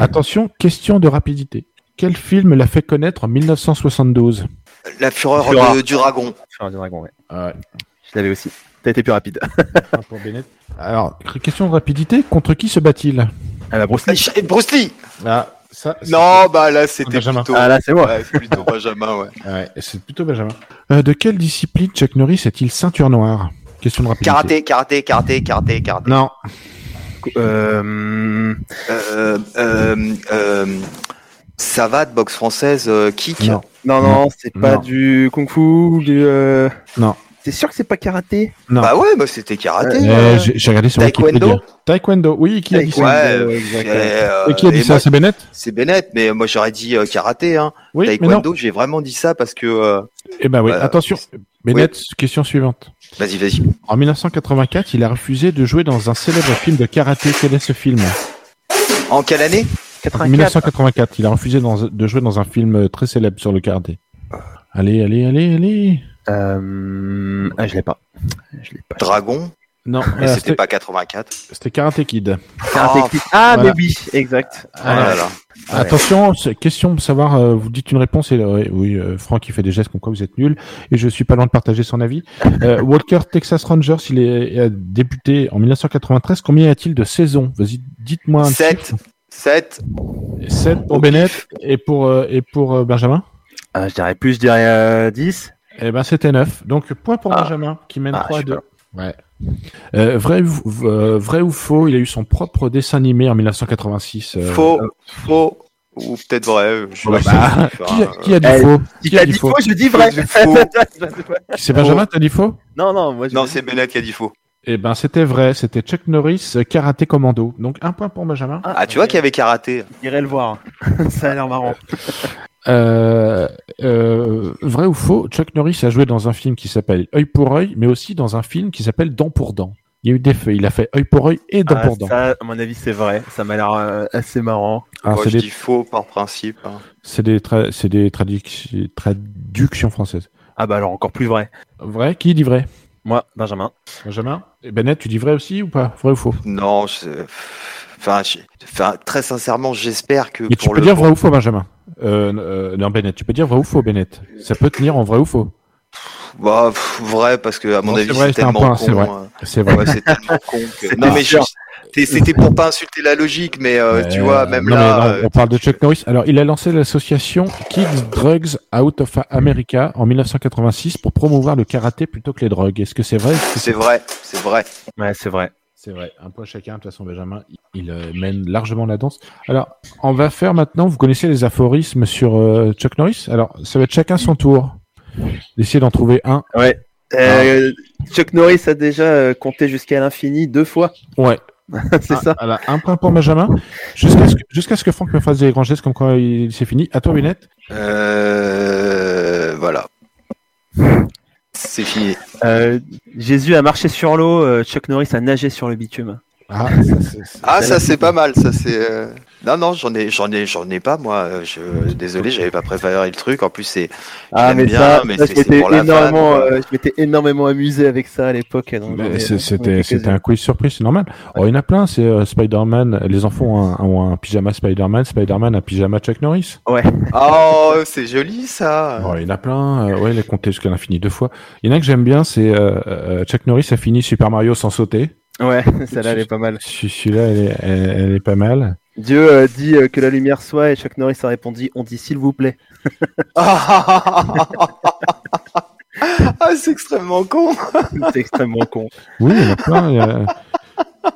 Speaker 1: Attention, question de rapidité. Quel film l'a fait connaître en 1972
Speaker 3: La fureur
Speaker 2: Fureur.
Speaker 3: de- du dragon.
Speaker 2: Fureur du dragon, ouais.
Speaker 1: Ah ouais.
Speaker 2: Je l'avais aussi. T'as été plus rapide. *laughs*
Speaker 1: Bennett. Alors, question de rapidité, contre qui se bat-il?
Speaker 2: Ah bah, Bruce
Speaker 3: Euh,
Speaker 2: Lee.
Speaker 3: Bruce Lee.
Speaker 1: Ah, Ça,
Speaker 3: Non, bah là, c'était
Speaker 1: Benjamin.
Speaker 3: plutôt.
Speaker 2: Ah, là, c'est moi.
Speaker 3: Ouais, plutôt Benjamin, ouais. *laughs*
Speaker 1: Ouais, c'est plutôt Benjamin. Euh, de quelle discipline Chuck Norris est-il ceinture noire? Question de rapidité.
Speaker 3: Karaté, karaté, karaté, karaté, karaté.
Speaker 1: Non.
Speaker 2: Euh,
Speaker 3: Euh, euh, euh, ça va de boxe française, euh, kick?
Speaker 1: Non.
Speaker 2: Non, non, c'est pas
Speaker 1: Non.
Speaker 2: du kung fu, du. euh,
Speaker 1: Non.
Speaker 2: T'es sûr que c'est pas karaté?
Speaker 1: Non.
Speaker 3: Bah ouais, bah c'était karaté.
Speaker 1: Euh,
Speaker 3: ouais.
Speaker 1: j'ai regardé sur
Speaker 3: Taekwondo
Speaker 1: Wikipédia. Taekwondo. Oui, qui a dit ça?
Speaker 3: Ouais,
Speaker 2: Taekwondo,
Speaker 3: euh, et,
Speaker 2: ouais.
Speaker 3: euh,
Speaker 1: Et qui a dit ça? C'est Bennett?
Speaker 3: C'est Bennett, mais moi j'aurais dit euh, karaté. Hein.
Speaker 1: Oui, mais non.
Speaker 3: Taekwondo, j'ai vraiment dit ça parce que. euh,
Speaker 1: Eh ben oui,
Speaker 3: Euh,
Speaker 1: attention. Bennett, question suivante.
Speaker 3: Vas-y, vas-y.
Speaker 1: En 1984, il a refusé de jouer dans un célèbre film de karaté. Quel est ce film?
Speaker 3: En quelle année?
Speaker 2: 84.
Speaker 1: 1984, il a refusé dans- de jouer dans un film euh, très célèbre sur le karaté. Allez, allez, allez, allez.
Speaker 2: Euh... Ah, je l'ai pas. Je l'ai pas.
Speaker 3: Dragon
Speaker 1: Non,
Speaker 3: Mais
Speaker 1: euh,
Speaker 3: c'était pas 84.
Speaker 1: c'était Karate Kid.
Speaker 2: Karate
Speaker 3: Oh,
Speaker 2: Kid. Ah,
Speaker 1: voilà.
Speaker 2: mais oui, exact.
Speaker 3: Là là.
Speaker 2: Ouais.
Speaker 1: Attention, question de savoir, euh, vous dites une réponse et euh, oui, euh, Franck il fait des gestes comme quoi vous êtes nul et je suis pas loin de partager son avis. *laughs* Euh, Walker Texas Rangers, il est, il a débuté en 1993. Combien y a-t-il de saisons? Vas-y, dites-moi un
Speaker 3: 7.
Speaker 1: chiffre.
Speaker 3: 7.
Speaker 1: 7 pour Bennett et pour euh, et pour euh, Benjamin?
Speaker 2: Ah, je dirais plus, je dirais euh, 10.
Speaker 1: Eh ben c'était 9. Donc point pour
Speaker 2: Ah.
Speaker 1: Benjamin qui mène
Speaker 2: Ah,
Speaker 1: 3 à 2.
Speaker 2: super.
Speaker 1: Ouais. Euh, vrai, ou- euh, vrai ou faux, il a eu son propre dessin animé en 1986. euh,
Speaker 3: Faux. Faux. Ou peut-être vrai. Je
Speaker 1: bah,
Speaker 3: sais
Speaker 1: bah,
Speaker 3: pas.
Speaker 1: qui, a, qui a dit
Speaker 2: Eh,
Speaker 1: faux? Qui a dit
Speaker 2: dit
Speaker 1: faux?
Speaker 2: faux, je dis vrai. *laughs*
Speaker 1: C'est Benjamin, t'as dit faux?
Speaker 2: Non, non, moi
Speaker 3: Non, c'est Bennett qui a dit faux.
Speaker 1: Eh ben, c'était vrai. C'était Chuck Norris, karaté commando. Donc, un point pour Benjamin.
Speaker 3: Ah, tu vois qu'il y avait karaté.
Speaker 2: J'irai le voir. *laughs* Ça a l'air marrant. *laughs*
Speaker 1: Euh, euh, vrai ou faux, Chuck Norris a joué dans un film qui s'appelle Œil pour œil, mais aussi dans un film qui s'appelle Dent pour dent. Il y a eu des faits. Il a fait Œil pour œil et Dent
Speaker 2: Ah,
Speaker 1: pour dent.
Speaker 2: ça, à mon avis, c'est vrai. Ça m'a l'air euh, assez marrant.
Speaker 1: Ah,
Speaker 3: Moi,
Speaker 1: c'est
Speaker 3: je
Speaker 1: des,
Speaker 3: dis faux par principe. hein.
Speaker 1: c'est des, tra- c'est des traduc- traductions françaises.
Speaker 2: Ah bah alors encore plus vrai.
Speaker 1: Vrai? Qui dit vrai?
Speaker 2: Moi, Benjamin.
Speaker 1: Benjamin? Et Bennett, tu dis vrai aussi ou pas? Vrai ou faux?
Speaker 3: Non, je... enfin, je- enfin, très sincèrement, j'espère que
Speaker 1: Et tu peux
Speaker 3: le
Speaker 1: dire vrai ou faux, Benjamin euh, euh, Non, Bennett, tu peux dire vrai ou faux, Bennett? Ça peut tenir en vrai ou faux.
Speaker 3: Bah, pff, vrai, parce que à mon
Speaker 1: Non,
Speaker 3: avis,
Speaker 1: c'est
Speaker 3: tellement
Speaker 1: point,
Speaker 3: con.
Speaker 1: c'est vrai.
Speaker 3: euh,
Speaker 1: C'est vrai.
Speaker 3: Ouais, c'est tellement *laughs* con. que-
Speaker 2: C'était
Speaker 3: Non, mais je- c'était pour pas insulter la logique, mais euh, tu
Speaker 1: Euh,
Speaker 3: vois, même
Speaker 1: non,
Speaker 3: là.
Speaker 1: mais non,
Speaker 3: euh,
Speaker 1: on parle de Chuck Norris. Alors, il a lancé l'association Kids Drugs Out of America en 1986 pour promouvoir le karaté plutôt que les drogues. Est-ce que c'est vrai?
Speaker 3: C'est vrai, c'est vrai.
Speaker 2: Ouais, c'est vrai.
Speaker 1: C'est vrai. Un point chacun. De toute façon, Benjamin, il, euh, mène largement la danse. Alors, on va faire maintenant. Vous connaissez les aphorismes sur euh, Chuck Norris? Alors, ça va être chacun son tour. D'essayer d'en trouver un.
Speaker 2: Ouais. Euh, Chuck Norris a déjà euh, compté jusqu'à l'infini deux fois.
Speaker 1: Ouais. *laughs*
Speaker 2: c'est
Speaker 1: Ah,
Speaker 2: ça.
Speaker 1: voilà, un point pour Benjamin. Jusqu'à ce, que- jusqu'à ce que Franck me fasse des grands gestes comme quoi il c'est fini. À toi, Bennett.
Speaker 3: Euh, voilà. C'est fini.
Speaker 2: Euh, Jésus a marché sur l'eau, euh, Chuck Norris a nagé sur le bitume.
Speaker 1: Ah, *laughs* ça, c'est-
Speaker 3: Ah, pas mal. Ça c'est. euh, Non, non, j'en ai, j'en ai, j'en ai pas moi. Euh, Je... Désolé, j'avais pas préparé le truc. En plus, c'est.
Speaker 2: Ah mais
Speaker 3: bien,
Speaker 2: ça,
Speaker 3: mais
Speaker 2: je m'étais énormément, euh, je m'étais énormément amusé avec ça à l'époque. ai
Speaker 1: C'était c'était un quiz surprise, c'est normal. Oh, il y en a plein, c'est euh, Spider-Man. Les enfants ont un, ont un pyjama Spider-Man, Spider-Man un pyjama Chuck Norris.
Speaker 2: Ouais.
Speaker 3: Oh, c'est joli ça.
Speaker 1: Oh, il y en a plein. euh, ouais, il a compté jusqu'à l'infini deux fois. Il y en a que j'aime bien, c'est euh, Chuck Norris a fini Super Mario sans sauter.
Speaker 2: Ouais, *laughs* celle-là elle est pas mal.
Speaker 1: Celui- Celui-là, elle, est- elle- elle est pas mal.
Speaker 2: Dieu euh, dit euh, que la lumière soit et Chuck Norris a répondu on dit s'il vous plaît. *laughs*
Speaker 3: ah, c'est extrêmement con.
Speaker 2: c'est extrêmement con.
Speaker 1: Oui, il y en a plein. il y a-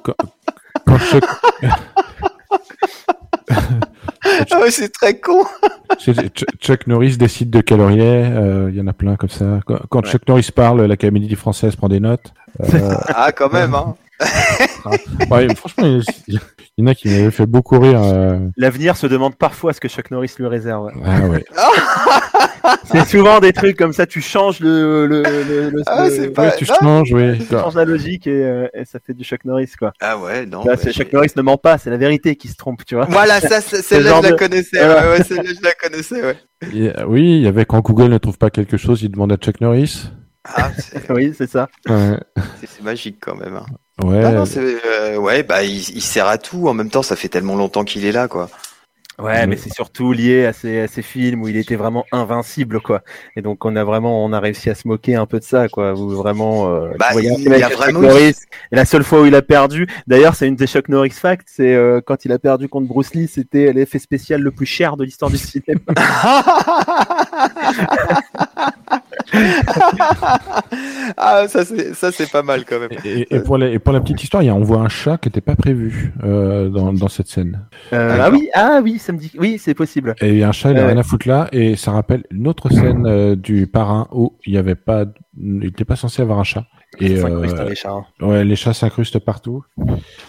Speaker 1: Quand, quand Chuck...
Speaker 3: Ah ouais, c'est très con.
Speaker 1: Chuck Norris décide de il est. euh, Il y en a plein comme ça. Quand, quand
Speaker 2: Ouais.
Speaker 1: Chuck Norris parle, la comédie française prend des notes. Euh,
Speaker 3: Ah, quand même. Hein.
Speaker 1: Ouais, franchement, il il y en a qui m'avaient fait beaucoup rire. euh,
Speaker 2: L'avenir se demande parfois ce que Chuck Norris lui réserve.
Speaker 1: Ah ouais. *laughs*
Speaker 2: C'est souvent des trucs comme ça, tu changes le, le, le, le-
Speaker 3: Ah,
Speaker 2: le-
Speaker 3: c'est pas-
Speaker 1: Ouais, tu
Speaker 3: non.
Speaker 1: changes, oui.
Speaker 2: tu changes la logique et, euh, et ça fait du Chuck Norris quoi.
Speaker 3: Ah ouais, non.
Speaker 2: Là, Chuck Norris ne ment pas, c'est la vérité qui se trompe, tu vois.
Speaker 3: Voilà, ça, *laughs* c'est-
Speaker 2: le
Speaker 3: celle-là,
Speaker 2: genre
Speaker 3: je la
Speaker 2: de-
Speaker 3: connaissais.
Speaker 2: Voilà.
Speaker 3: Ouais, ouais, celle-là, je la connaissais, ouais.
Speaker 1: Et, euh, oui, il y avait quand Google ne trouve pas quelque chose, il demande à Chuck Norris.
Speaker 3: Ah, *laughs*
Speaker 2: oui, c'est ça.
Speaker 1: Ouais.
Speaker 3: c'est magique quand même. hein.
Speaker 1: Ouais.
Speaker 3: Ah non, euh, ouais, bah, il, il sert à tout. En même temps, ça fait tellement longtemps qu'il est là, quoi.
Speaker 2: Ouais, mais c'est surtout lié à ces, à ces films où il était vraiment invincible, quoi. Et donc on a vraiment, on a réussi à se moquer un peu de ça, quoi. Où vraiment, euh,
Speaker 3: Bah,
Speaker 2: un
Speaker 3: il y a vraiment-
Speaker 2: Norris, et la seule fois où il a perdu, d'ailleurs, c'est une des Chuck Norris facts, c'est euh, quand il a perdu contre Bruce Lee, c'était l'effet spécial le plus cher de l'histoire du cinéma. *laughs* *laughs*
Speaker 3: ah, ça c'est ça c'est pas mal quand même.
Speaker 1: Et, et pour la, et pour la petite histoire, il y a, on voit un chat qui n'était pas prévu euh, dans, dans cette scène.
Speaker 2: Euh, ah oui, ah oui, ça me dit, oui, c'est possible.
Speaker 1: Et il y a un chat, il n'a rien à foutre là, et ça rappelle une autre scène euh, du parrain où il y avait pas, il n'était pas censé avoir un chat. Et euh,
Speaker 2: les chats, hein.
Speaker 1: ouais, les chats s'incrustent partout.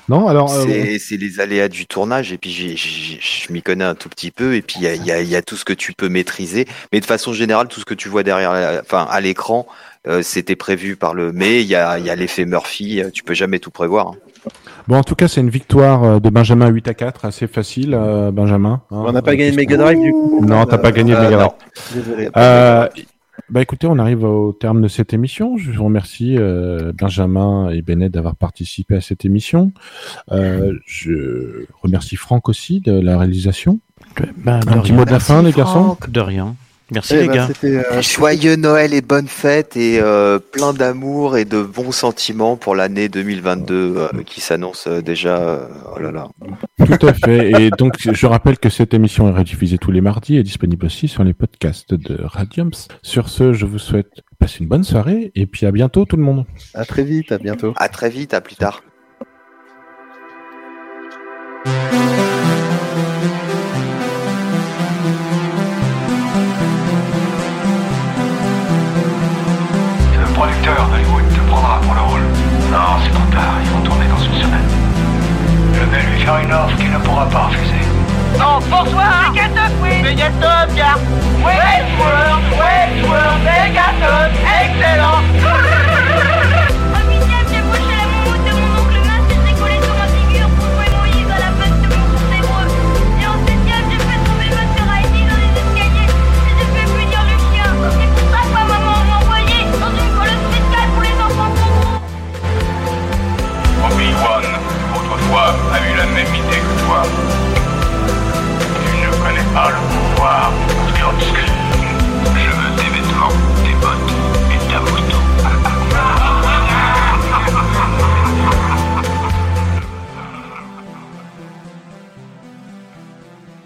Speaker 1: Non, alors euh,
Speaker 3: C'est les aléas du tournage et puis je m'y connais un tout petit peu et puis il y a, il y a- il y a tout ce que tu peux maîtriser mais de façon générale tout ce que tu vois derrière la- enfin à l'écran euh, c'était prévu par le mais il y a, il y a l'effet Murphy euh, tu peux jamais tout prévoir hein.
Speaker 1: bon, en tout cas, c'est une victoire euh, de Benjamin 8 à 4, assez facile, euh, Benjamin. hein.
Speaker 2: On n'a pas gagné de Mega Drive, du coup.
Speaker 1: Non, t'as pas gagné de
Speaker 2: Euh,
Speaker 1: Mega Drive.
Speaker 2: Désolé.
Speaker 1: Bah écoutez, on arrive au terme de cette émission. Je vous remercie euh, Benjamin et Bennett d'avoir participé à cette émission. Euh, je remercie Franck aussi de la réalisation.
Speaker 6: Ben, de
Speaker 1: Un petit mot de la fin, les garçons.
Speaker 6: De rien. Merci
Speaker 2: Eh
Speaker 6: les
Speaker 2: ben,
Speaker 6: gars.
Speaker 2: euh,
Speaker 3: joyeux Noël et bonne fête et euh, plein d'amour et de bons sentiments pour l'année 2022 euh, qui s'annonce euh, déjà euh, oh là là
Speaker 1: Tout à fait. Et donc, je rappelle que cette émission est rediffusée tous les mardis et disponible aussi sur les podcasts de Radiums. Sur ce, je vous souhaite passer une bonne soirée et puis à bientôt tout le monde.
Speaker 2: À très vite, à bientôt.
Speaker 3: à très vite à plus tard
Speaker 8: Megaton, gars Westworld, Westworld, Megaton, excellent
Speaker 9: Au huitième, j'ai broché la moumoute de mon oncle Matt et je l'ai collée sur ma figure pour jouer Moïse à la place de mon hébreu. Et en septième, j'ai fait tomber ma sœur Heidi dans les escaliers et j'ai fait punir le chien. C'est pour ça que ma maman m'a envoyé dans une colosse spéciale pour les enfants trop gros.
Speaker 10: Obi-Wan, autrefois, a eu la même idée que toi. Tu ne connais pas le pouvoir obscur.